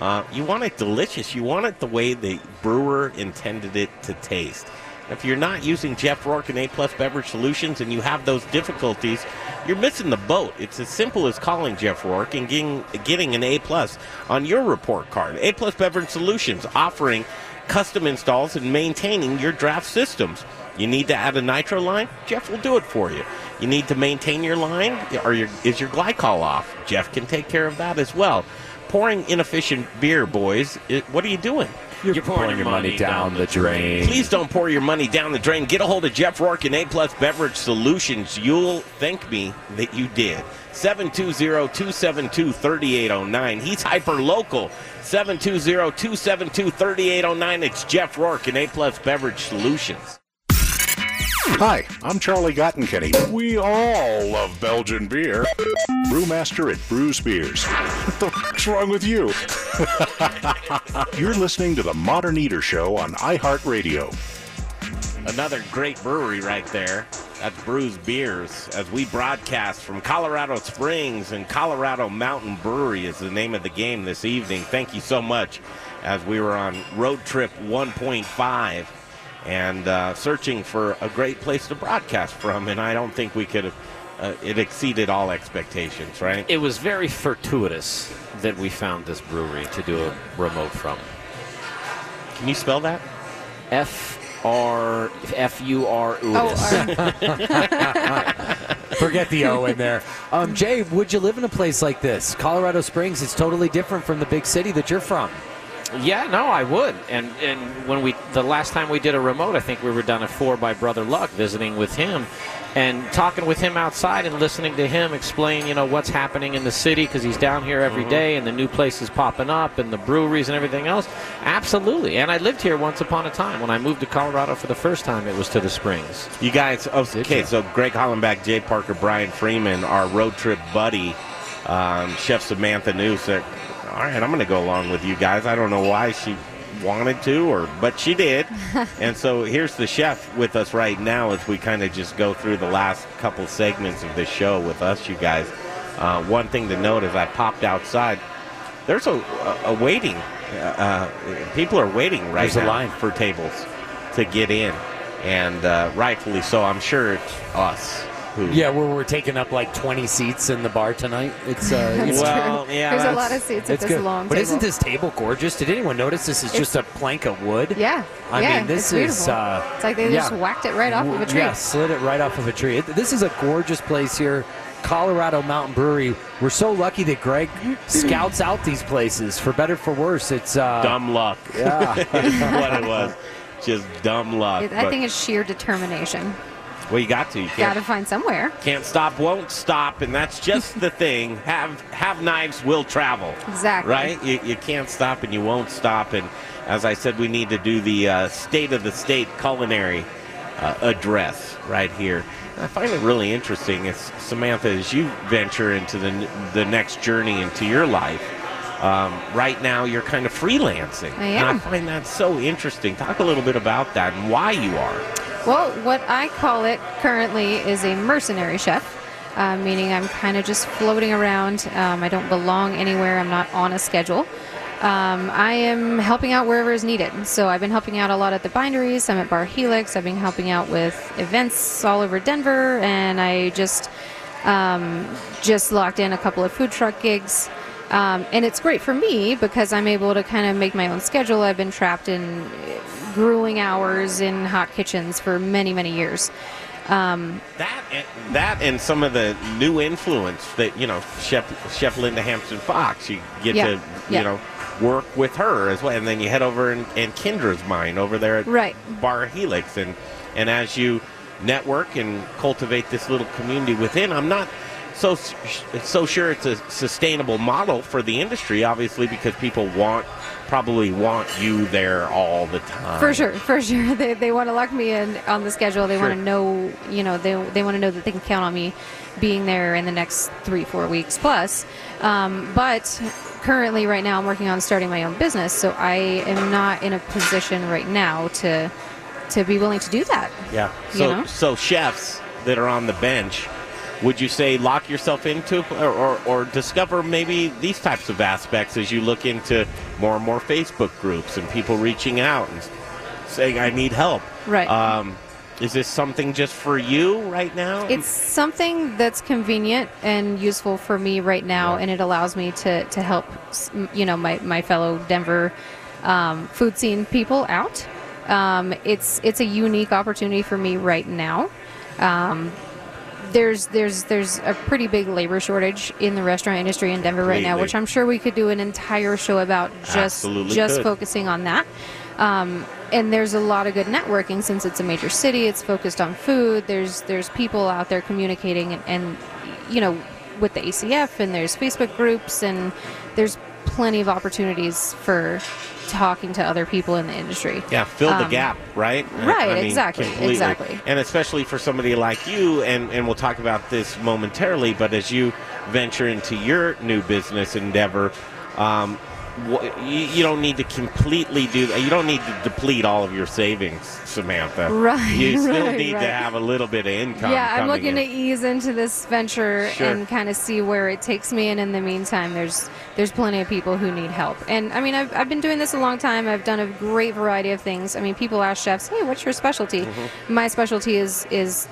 Uh, you want it delicious. You want it the way the brewer intended it to taste. If you're not using Jeff Rourke and A Plus Beverage Solutions and you have those difficulties, you're missing the boat. It's as simple as calling Jeff Rourke and getting, getting an A Plus on your report card. A Plus Beverage Solutions offering custom installs and maintaining your draft systems. You need to add a nitro line? Jeff will do it for you. You need to maintain your line? Or your, is your glycol off? Jeff can take care of that as well. Pouring inefficient beer, boys, it, what are you doing? You're, pouring, your money, down, the drain. Please don't pour your money down the drain. Get a hold of Jeff Rourke and A Plus Beverage Solutions. You'll thank me that you did. 720-272-3809. He's hyper local. 720-272-3809. It's Jeff Rourke and A Plus Beverage Solutions. Hi, I'm Charlie Gottenkieny. We all love Belgian beer. Brewmaster at Bruz Beers. What the fuck's wrong with you? You're listening to the Modern Eater Show on iHeartRadio. Another great brewery right there. That's Bruz Beers. As we broadcast from Colorado Springs and Colorado Mountain Brewery is the name of the game this evening. Thank you so much. As we were on road trip 1.5 and uh, searching for a great place to broadcast from, and I don't think we could have. Uh, it exceeded all expectations, right? It was very fortuitous that we found this brewery to do a remote from. Can you spell that? F R F U R Forget the O in there. Um, Jay, would you live in a place like this? Colorado Springs is totally different from the big city that you're from. Yeah, no, I would. And and when we the last time we did a remote, I think we were done at four by Brother Luck, visiting with him, and talking with him outside and listening to him explain, you know, what's happening in the city because he's down here every Mhm. day and the new places popping up and the breweries and everything else. Absolutely. And I lived here once upon a time. When I moved to Colorado for the first time, it was to the Springs. You guys, oh, okay, so Greg Hollenbeck, Jay Parker, Brian Freeman, our road trip buddy, um, Chef Samantha New said, all right, I'm going to go along with you guys. I don't know why she wanted to, or but she did. and so here's the chef with us right now as we kind of just go through the last couple segments of the show with us, you guys. Uh, one thing to note as I popped outside, there's a, a, a waiting. Uh, uh, people are waiting right There's a line. for tables to get in. and uh, rightfully so. I'm sure it's us who. Yeah, where we're taking up like 20 seats in the bar tonight. It's uh, you know- Well, yeah, There's a lot of seats at it's this good. long But table. isn't this table gorgeous? Did anyone notice this is It's- just a plank of wood? Yeah. I yeah, mean, this it's is. Uh, it's like they just whacked it right off of a tree. Yeah, slid it right off of a tree. It- this is a gorgeous place here. Colorado Mountain Brewery. We're so lucky that Greg scouts out these places for better for worse. It's uh, dumb luck. Yeah. what it was. Just dumb luck. I But- think it's sheer determination. Well, you got to. You Got to find somewhere. can't stop, won't stop, and that's just the thing. Have have knives, will travel. Exactly. Right? You, you can't stop, and you won't stop. And as I said, we need to do the uh, state of the state culinary uh, address right here. And I find it really interesting, as Samantha, as you venture into the the next journey into your life. Um, right now, you're kind of freelancing, I and I find that so interesting. Talk a little bit about that and why you are. Well, what I call it currently is a mercenary chef, uh, meaning I'm kind of just floating around. Um, I don't belong anywhere. I'm not on a schedule. Um, I am helping out wherever is needed. So I've been helping out a lot at the binderies. I'm at Bar Helix. I've been helping out with events all over Denver, and I just um, just locked in a couple of food truck gigs. Um, and it's great for me because I'm able to kind of make my own schedule. I've been trapped in grueling hours in hot kitchens for many, many years. Um, That and, that and some of the new influence that you know, Chef Chef Linda Hampton Fox. You get Yeah, to you yeah. know work with her as well, and then you head over and, and Kendra's mine over there at Right. Bar Helix, and and as you network and cultivate this little community within, I'm not so so sure it's a sustainable model for the industry, obviously, because people want probably want you there all the time. For sure, for sure. They, they want to lock me in on the schedule. They Sure. want to know, you know, they, they want to know that they can count on me being there in the next three, four weeks plus. Um, but currently, right now, I'm working on starting my own business, so I am not in a position right now to to be willing to do that. Yeah. You So know? so chefs that are on the bench, would you say lock yourself into or, or, or discover maybe these types of aspects as you look into more and more Facebook groups and people reaching out and saying I need help. Right. Um, is this something just for you right now? It's something that's convenient and useful for me right now, and it allows me to, to help, you know, my, my fellow Denver um, food scene people out. Um, it's it's a unique opportunity for me right now. Um, there's there's there's a pretty big labor shortage in the restaurant industry in Denver right now, which I'm sure we could do an entire show about just Absolutely just could. focusing on that. Um, and there's a lot of good networking since it's a major city. It's focused on food. There's there's people out there communicating and, and you know with the ACF and there's Facebook groups and there's plenty of opportunities for talking to other people in the industry. Yeah, fill the Um, gap, right? right, exactly, completely. exactly. And especially for somebody like you, and, and we'll talk about this momentarily, but as you venture into your new business endeavor, um, you, you don't need to completely do that. You don't need to deplete all of your savings, Samantha. Right, You still right, need right. to have a little bit of income. yeah, I'm looking in. to ease into this venture Sure. and kind of see where it takes me. And in the meantime, there's there's plenty of people who need help. And I mean, I've, I've been doing this a long time. I've done a great variety of things. I mean, people ask chefs, "Hey, what's your specialty?" Mm-hmm. My specialty is is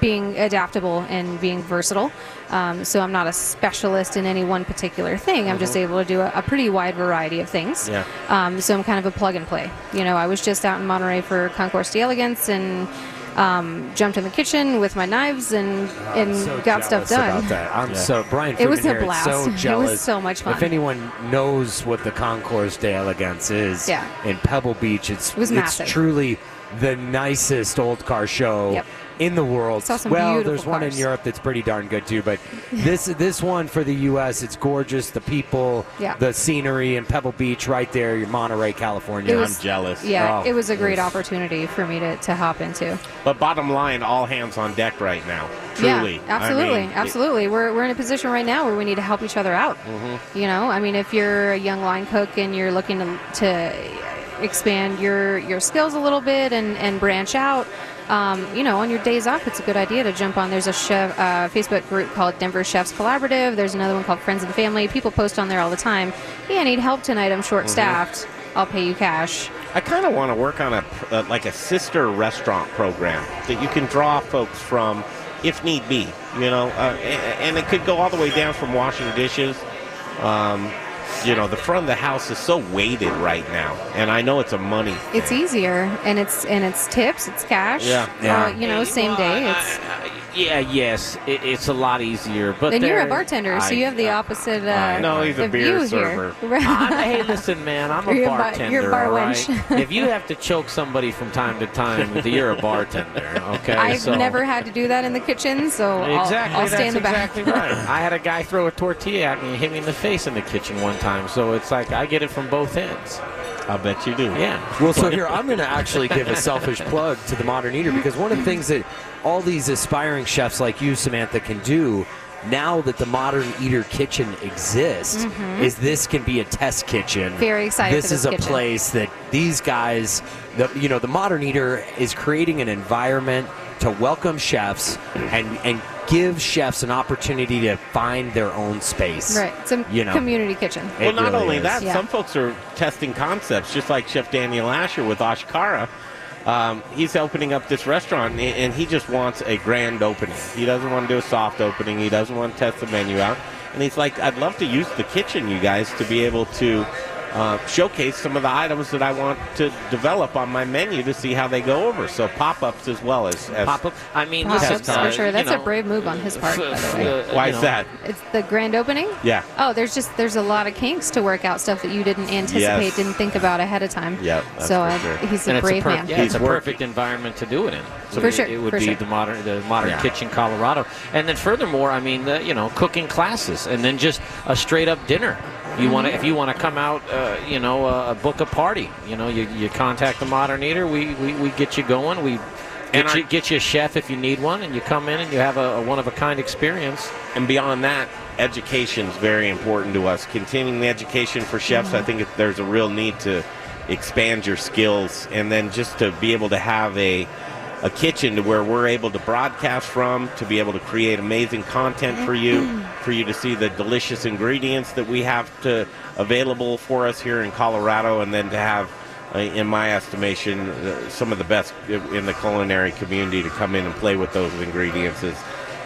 being adaptable and being versatile. Um, so I'm not a specialist in any one particular thing. I'm just Mhm. able to do a, a pretty wide variety of things. Yeah. Um, so I'm kind of a plug and play. You know, I was just out in Monterey for Concours d'Elegance and um, jumped in the kitchen with my knives and and I'm so got stuff jealous done. About that. I'm Yeah. so Brian. It was a here is blast. So It was jealous. so much fun. If anyone knows what the Concours d'Elegance is, Yeah. in Pebble Beach, it's It was it's massive. truly the nicest old car show. Yep. In the world, Saw some well, beautiful there's one in. Europe that's pretty darn good too. But this this one for the U.S. It's gorgeous. The people, Yeah. the scenery, and Pebble Beach right there. Your Monterey, California. Was- I'm jealous. Yeah, Oh, it was a great opportunity for me to, to hop into. But bottom line, all hands on deck right now. Truly. Yeah, absolutely, I mean, it- absolutely. We're, we're in a position right now where we need to help each other out. Mhm. You know, I mean, if you're a young line cook and you're looking to, to expand your, your skills a little bit and, and branch out, um, you know, on your days off, it's a good idea to jump on. There's a chef, uh, Facebook group called Denver Chefs Collaborative. There's another one called Friends and Family. People post on there all the time. Hey, I need help tonight. I'm short staffed. I'll pay you cash. I kind of want to work on a uh, like a sister restaurant program that you can draw folks from, if need be. You know, uh, a- and it could go all the way down from washing dishes. Um, you know, the front of the house is so weighted right now, and I know it's a money. It's easier, and it's and it's tips, it's cash. Yeah. Uh, you know, same day. It's Yeah, yes, it, it's a lot easier. But and you're a there- bartender, so I- you have the opposite. Uh, No, he's a beer server. Here. Right. I- hey, listen, man, I'm a You're a bartender. you're a bar all right? wench. if you have to choke somebody from time to time, you're a bartender. Okay, I've so never had to do that in the kitchen, so Exactly, I'll, I'll stay in the that's back. exactly right. I had a guy throw a tortilla at me and hit me in the face in the kitchen one time, so it's like I get it from both ends. I bet you do. Yeah. Well, so here I'm going to actually give a selfish plug to the Modern Eater because one of the things that all these aspiring chefs like you, Samantha, can do now that the Modern Eater kitchen exists Mhm. is this can be a test kitchen. Very excited This for is a kitchen. place that these guys, the, you know, the Modern Eater is creating an environment to welcome chefs and and give chefs an opportunity to find their own space. Right, it's a You know. community kitchen. Well, not really only is. that, Yeah. some folks are testing concepts, just like Chef Daniel Asher with Ashkara. Um, he's opening up this restaurant, and- and he just wants a grand opening. He doesn't want to do a soft opening. He doesn't want to test the menu out. And he's like, I'd love to use the kitchen, you guys, to be able to uh, showcase some of the items that I want to develop on my menu to see how they go over. So pop-ups as well as, as Pop up. I mean, Pop-ups, for uh, sure. you That's know, a brave move on his part, by the way. uh, Why is that? It's the grand opening. Yeah. Oh, there's just there's a lot of kinks to work out, stuff that you didn't anticipate, Yes. didn't think about ahead of time. Yep, that's so for uh, sure. he's a and it's brave per- man. Yeah, it's a working. perfect environment to do it in. So For it, sure, it would for be sure. the modern the modern Yeah. kitchen Colorado, and then furthermore, I mean, the, you know, cooking classes, and then just a straight up dinner. You want to, if you want to come out, uh, you know, uh, book a party. You know, you, you contact the Modern Eater. We, we, we get you going. We And get our- you, get you a chef if you need one, and you come in and you have a, a one of a kind experience. And beyond that, education is very important to us. Continuing the education for chefs, I think there's a real need to expand your skills, and then just to be able to have a a kitchen to where we're able to broadcast from, to be able to create amazing content for you, for you to see the delicious ingredients that we have to available for us here in Colorado, and then to have. uh, In my estimation, uh, some of the best in the culinary community to come in and play with those ingredients is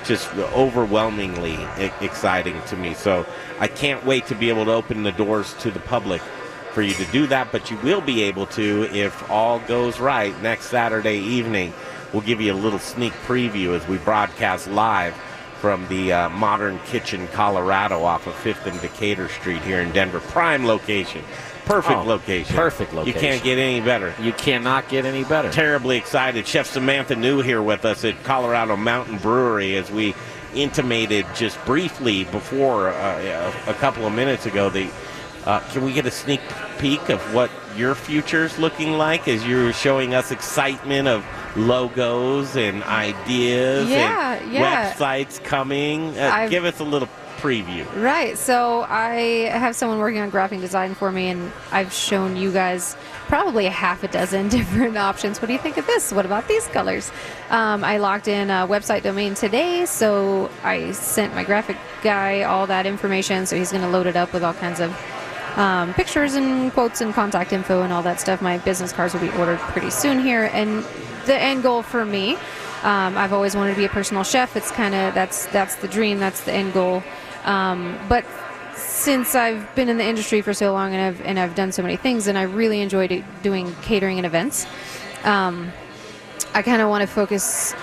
just overwhelmingly exciting to me. So I can't wait to be able to open the doors to the public for you to do that. But you will be able to if all goes right next Saturday evening. We'll give you a little sneak preview as we broadcast live from the uh, Modern Kitchen Colorado off of 5th and Decatur Street here in Denver. Prime location. Perfect Oh, location. perfect location. You can't get any better. You cannot get any better. Terribly excited. Chef Samantha New here with us at Colorado Mountain Brewery as we intimated just briefly before uh, a, a couple of minutes ago. The uh, can we get a sneak peek of what your future's looking like as you're showing us excitement of logos and ideas Yeah, and yeah. websites coming? Uh, give us a little preview. Right. So I have someone working on graphic design for me, and I've shown you guys probably a half a dozen different options. What do you think of this? What about these colors? Um, I logged in a website domain today, so I sent my graphic guy all that information. So he's going to load it up with all kinds of um, pictures and quotes and contact info and all that stuff. My business cards will be ordered pretty soon here, and the end goal for me. Um, I've always wanted to be a personal chef. It's kind of that's that's the dream. That's the end goal. Um, but since I've been in the industry for so long and I've and I've done so many things, and I really enjoyed doing catering and events. Um, I kind of want to focus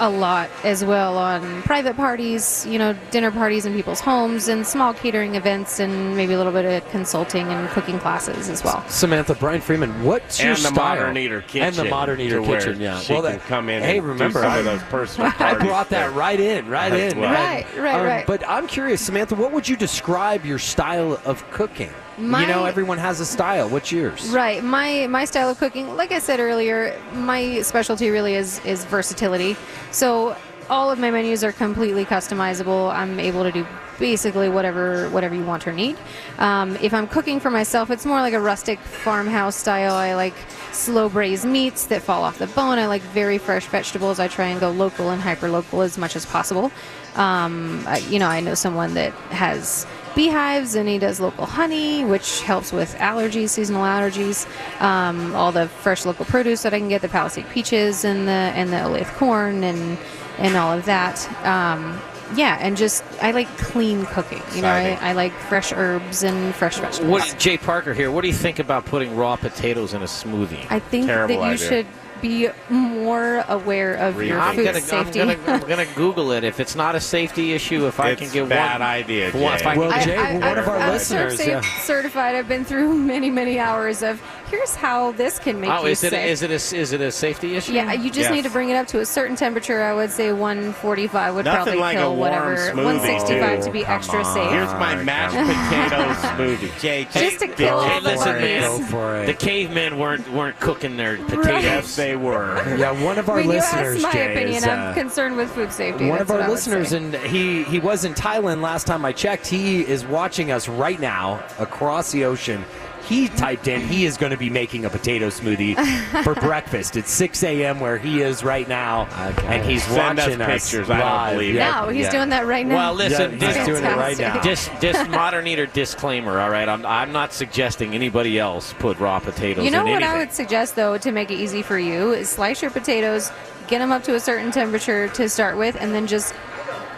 a lot as well on private parties, you know, dinner parties in people's homes, and small catering events, and maybe a little bit of consulting and cooking classes as well. Samantha Brian Freeman, what's your style? and the modern eater kitchen and the modern eater to where kitchen, yeah. She well, can that, come in. Hey, and remember do some I, of those personal I brought that there. right in, right in, well. Right, right, Um, right. But I'm curious, Samantha, what would you describe your style of cooking? My- you know, everyone has a style. What's yours? Right. My my style of cooking, like I said earlier, my specialty really is is versatility. So all of my menus are completely customizable. I'm able to do basically whatever whatever you want or need. Um, if I'm cooking for myself, it's more like a rustic farmhouse style. I like slow braised meats that fall off the bone. I like very fresh vegetables. I try and go local and hyper local as much as possible. Um, I, you know, I know someone that has beehives, and he does local honey, which helps with allergies, seasonal allergies. Um, all the fresh local produce that I can get, the Palisade peaches and the and the Olathe corn, and and all of that. Um, yeah, and just I like clean cooking. You know, I, I like fresh herbs and fresh vegetables. What, Jay Parker here. What do you think about putting raw potatoes in a smoothie? I think that you should be more aware of your I'm food gonna, safety. I'm gonna, I'm gonna Google it. If it's not a safety issue, if I can get bad one idea, one- if I Jay. I- I- one I- of our I'm listeners, Serve yeah. Certified. I've been through many, many hours of here's how this can make Oh, you is it sick. is it a, is it a safety issue? yeah, you just need to bring it up to a certain temperature. I would say 145 would Nothing probably like kill a warm whatever. smoothie, 165 too. to be extra on. safe. Here's my mashed potato smoothie. Jay, Just to take- kill all Hey, the listen, man. The cavemen weren't weren't cooking their potatoes. Right. Yes, they were. Yeah, one of I our mean, you listeners, asked my Jay, opinion. is, I'm uh, concerned with food safety. One That's of our what I would listeners, and he he was in Thailand last time I checked. He is watching us right now across the ocean. He typed in he is going to be making a potato smoothie for breakfast. It's 6 a.m. where he is right now, and he's Send watching us. pictures. I don't live. believe it. No, he's doing that right now. Well, listen, Yeah, he's dis- doing it right now. Dis, dis, modern eater disclaimer. All right, I'm, I'm not suggesting anybody else put raw potatoes. You know in what anything. I would suggest though to make it easy for you is slice your potatoes, get them up to a certain temperature to start with, and then just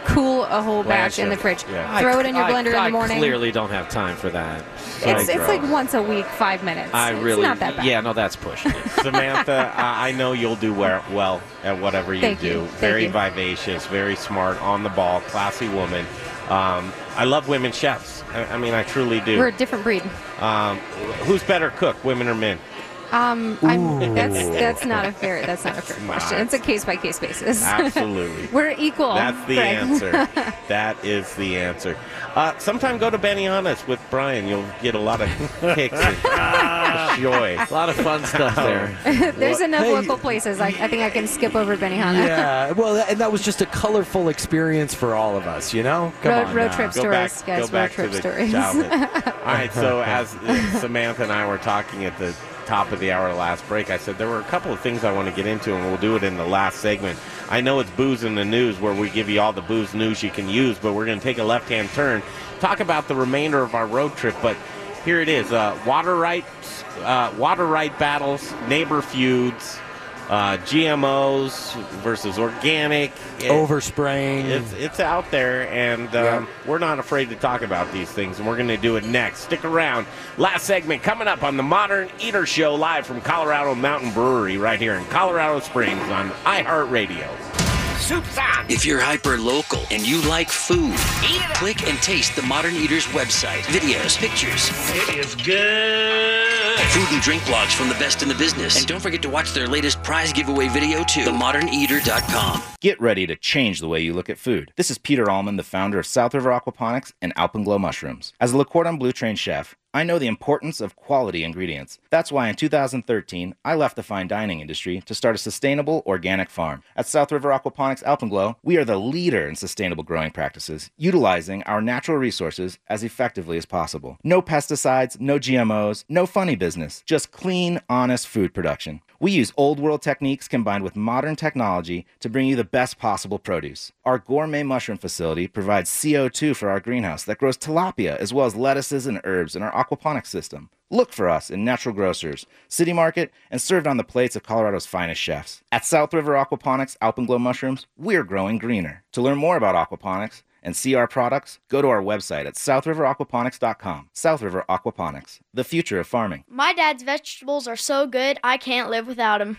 cool a whole batch in the fridge. Throw it in your I- blender I in the morning. clearly don't have time for that. It's, it's like once a week, five minutes. I it's really, not that bad. yeah, no, that's pushing it. Samantha, I I know you'll do well, well at whatever you Thank do. you. Very you. vivacious, very smart, on the ball, classy woman. Um, I love women chefs. I, I mean, I truly do. We're a different breed. Um, who's better cook, women or men? Um, I'm, that's that's not a fair that's not a fair question. It's a case by case basis. Absolutely. We're equal. That's the Greg. answer. that is the answer. Uh, sometime go to Benihana's with Brian. You'll get a lot of kicks and joy. A lot of fun stuff there. There's Well, enough hey, local places. I, I think I can skip over Benihana. Yeah, well, and that was just a colorful experience for all of us, you know? Come Road- on road now. trip Go back, stories, guys, go road back trip to the stories. childhood. All right, so as Samantha and I were talking at the top of the hour last break, I said there were a couple of things I want to get into, and we'll do it in the last segment. I know it's booze in the news, where we give you all the booze news you can use, but we're going to take a left-hand turn, talk about the remainder of our road trip. But here it is: uh, water rights, uh, water right battles, neighbor feuds. Uh, GMOs versus organic, It- Overspraying. It's it's out there, and um, we're not afraid to talk about these things, and we're going to do it next. Stick around. Last segment coming up on the Modern Eater Show, live from Colorado Mountain Brewery, right here in Colorado Springs on iHeartRadio. Soup's on. If you're hyper local and you like food, click and taste the Modern Eaters website. Videos, pictures, It is good. Food and drink blogs from the best in the business. And don't forget to watch their latest prize giveaway video too. TheModernEater.com. Get ready to change the way you look at food. This is Peter Allman, the founder of South River Aquaponics and Alpenglow Mushrooms. As a Le Cordon Bleu trained chef, I know the importance of quality ingredients. That's why in 2013, I left the fine dining industry to start a sustainable organic farm. At South River Aquaponics Alpenglow, we are the leader in sustainable growing practices, utilizing our natural resources as effectively as possible. No pesticides, no GMOs, no funny business, just clean, honest food production. We use old world techniques combined with modern technology to bring you the best possible produce. Our gourmet mushroom facility provides CO2 for our greenhouse that grows tilapia as well as lettuces and herbs in our aquaponics system. Look for us in Natural Grocers, City Market, and served on the plates of Colorado's finest chefs. At South River Aquaponics Alpenglow Mushrooms, we're growing greener. To learn more about aquaponics and see our products, go to our website at southriveraquaponics.com. South River Aquaponics, the future of farming. My dad's vegetables are so good, I can't live without them.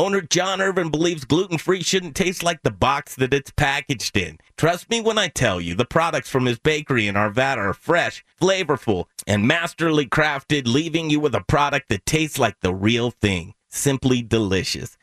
Owner John Irvin believes gluten free shouldn't taste like the box that it's packaged in. Trust me when I tell you, the products from his bakery in Arvada are fresh, flavorful, and masterly crafted, leaving you with a product that tastes like the real thing. Simply delicious.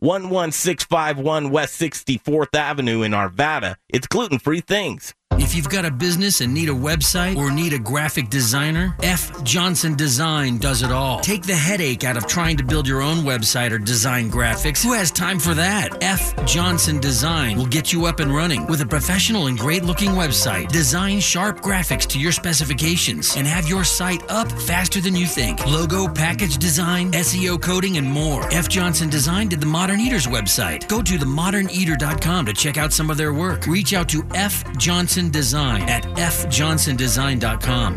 11651 West 64th Avenue in Arvada. It's gluten free things. If you've got a business and need a website or need a graphic designer, F. Johnson Design does it all. Take the headache out of trying to build your own website or design graphics. Who has time for that? F. Johnson Design will get you up and running with a professional and great looking website. Design sharp graphics to your specifications and have your site up faster than you think. Logo, package design, SEO coding, and more. F. Johnson Design did the Modern Eaters website. Go to themoderneater.com to check out some of their work. Reach out to F. Johnson Design at fjohnsondesign.com.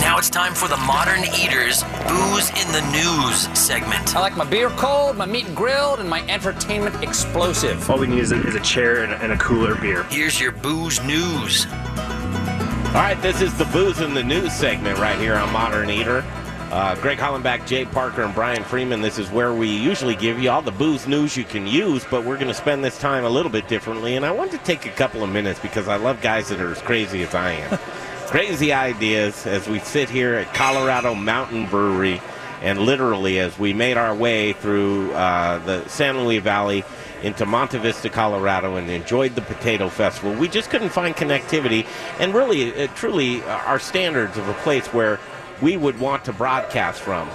Now it's time for the Modern Eaters Booze in the News segment. I like my beer cold, my meat grilled, and my entertainment explosive. All we need is a, is a chair and a, and a cooler beer. Here's your booze news. All right, this is the Booze in the News segment right here on Modern Eater. Uh, Greg Hollenbeck, Jay Parker, and Brian Freeman. This is where we usually give you all the booze news you can use, but we're going to spend this time a little bit differently. And I want to take a couple of minutes because I love guys that are as crazy as I am. crazy ideas as we sit here at Colorado Mountain Brewery, and literally as we made our way through uh, the San Luis Valley into Monte Vista, Colorado, and enjoyed the Potato Festival. We just couldn't find connectivity, and really, uh, truly, uh, our standards of a place where we would want to broadcast from.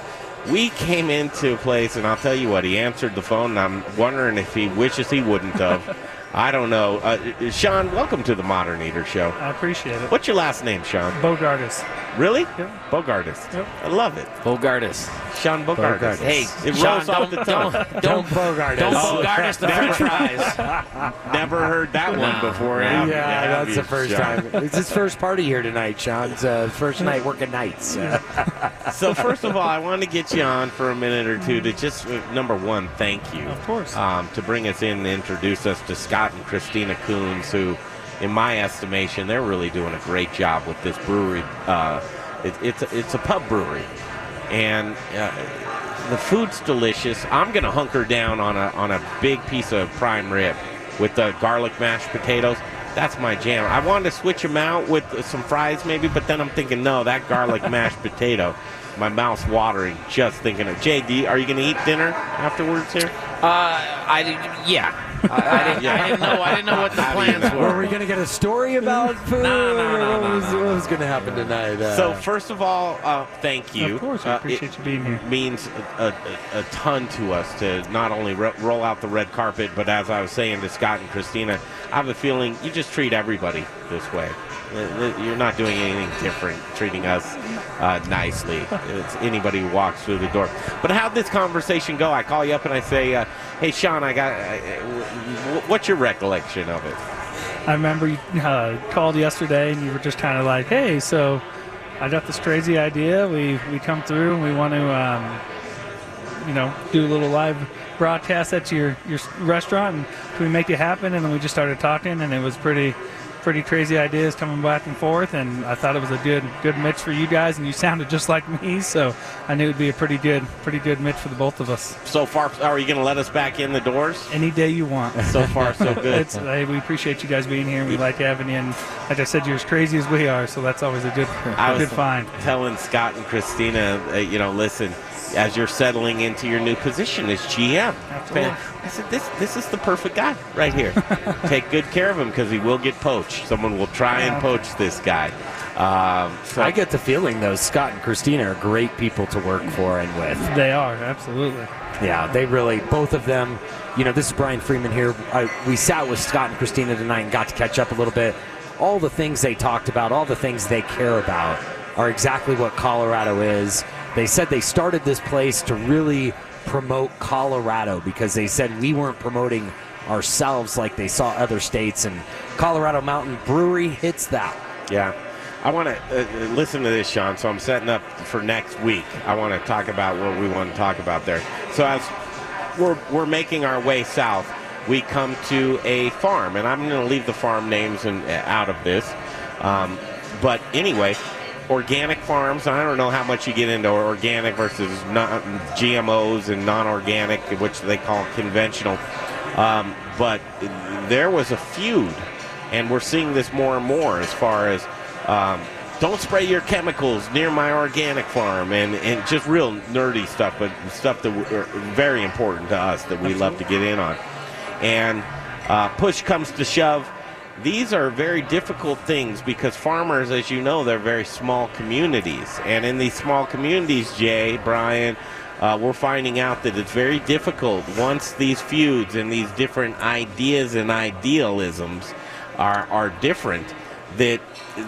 We came into a place, and I'll tell you what, he answered the phone, and I'm wondering if he wishes he wouldn't have. I don't know. Uh, Sean, welcome to the Modern Eater Show. I appreciate it. What's your last name, Sean? Bogartis. Really? Yep. Bogartis. Yep. I love it. Bogartis. Sean Bogartis. Bogartis. Hey, it Sean, rolls off don't- the tongue. don't- don't Bogartis. Don't Bogartis the french fries. Never heard that one before. Yeah, have you? that's you, the first Sean? time. It's his first party here tonight, Sean's uh, first night working nights. so first of all, I want to get you on for a minute or two to just uh, number one, thank you, of course, um, to bring us in and introduce us to Scott and Christina Koons, who, in my estimation, they're really doing a great job with this brewery. Uh, it, it's a, it's a pub brewery, and uh, the food's delicious. I'm gonna hunker down on a on a big piece of prime rib with the garlic mashed potatoes. That's my jam. I wanted to switch them out with some fries, maybe, but then I'm thinking, no, that garlic mashed potato. My mouth's watering just thinking of. JD, are you going to eat dinner afterwards here? Uh, I yeah. I, I, didn't, I didn't know. I didn't know what the plans Were were. we going to get a story about food? No, no, no, What no, was, what was going to happen tonight? Uh, So first of all, uh, thank you. Of course, I Uh, appreciate it you being here. Means a, a, a ton to us to not only ro- roll out the red carpet, but as I was saying to Scott and Christina, I have a feeling you just treat everybody this way. You're not doing anything different, treating us uh, nicely. It's anybody who walks through the door. But how'd this conversation go? I call you up and I say, uh, "Hey, Sean, I got. What's your recollection of it?" I remember you uh, called yesterday and you were just kind of like, hey, so I got this crazy idea. We, we come through and we want to, um, you know, do a little live broadcast at your, your restaurant and can we make it happen? And then we just started talking and it was pretty pretty crazy ideas coming back and forth and I thought it was a good good mix for you guys and you sounded just like me so I knew it'd be a pretty good pretty good mix for the both of us. So far, are you going to let us back in the doors? Any day you want. So far, so good. hey, we appreciate you guys being here. and We like having you. And like I said, you're as crazy as we are, so that's always a good, I a was good find. telling Scott and Christina, uh, you know, listen, as you're settling into your new position as GM, Absolutely. I said, this this is the perfect guy right here. Take good care of him because he will get poached. Someone will try and poach this guy. Um, so I get the feeling, though, Scott and Christina are great people to work for and with. They are absolutely. Yeah, they really, both of them. You know, this is Brian Freeman here. I, we sat with Scott and Christina tonight and got to catch up a little bit. All the things they talked about, all the things they care about, are exactly what Colorado is. They said they started this place to really promote Colorado because they said we weren't promoting ourselves like they saw other states, and Colorado Mountain Brewery hits that. Yeah. I want to uh, uh, listen to this, Sean. So I'm setting up for next week. I want to talk about what we want to talk about there. So as we're we're making our way south, we come to a farm, and I'm going to leave the farm names and out of this. Um, but anyway, organic farms. I don't know how much you get into organic versus non, GMOs and non-organic, which they call conventional. Um, but there was a feud, and we're seeing this more and more as far as um, don't spray your chemicals near my organic farm, and, and just real nerdy stuff, but stuff that are very important to us that we love to get in on. And uh, push comes to shove these are very difficult things because farmers, as you know, they're very small communities. And in these small communities, Jay, Brian, uh, we're finding out that it's very difficult once these feuds and these different ideas and idealisms are, are different, that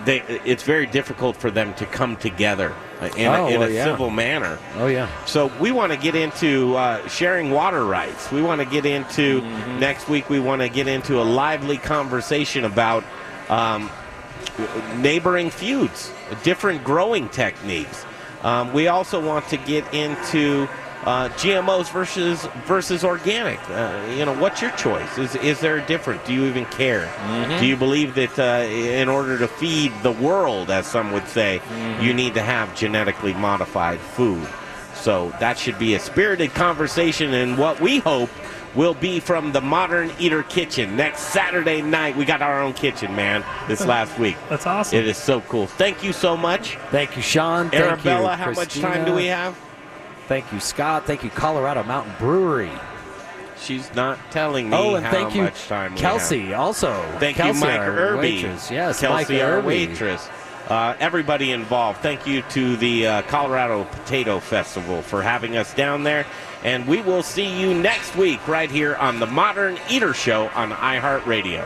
they, it's very difficult for them to come together in, Oh, a, in well, a yeah. civil manner. Oh yeah. So we want to get into uh, sharing water rights. We want to get into next week. We want to get into a lively conversation about um, neighboring feuds, different growing techniques. Um, we also want to get into uh, GMOs versus versus organic. Uh, you know, what's your choice? Is is there a difference? Do you even care? Do you believe that uh, in order to feed the world, as some would say, you need to have genetically modified food? So that should be a spirited conversation, and what we hope will be from the Modern Eater Kitchen next Saturday night. We got our own kitchen, man. This last week. That's awesome. It is so cool. Thank you so much. Thank you, Sean. Thank Arabella, you, how much time do we have? Thank you, Scott. Thank you, Colorado Mountain Brewery. She's not telling me Oh, and how thank you, much time we Kelsey. Also, Thank Kelsey, you, Mike Irby. waitress. Yes, Kelsey, Mike our Irby. waitress. Uh, everybody involved. Thank you to the uh, Colorado Potato Festival for having us down there. And we will see you next week right here on the Modern Eater Show on iHeartRadio.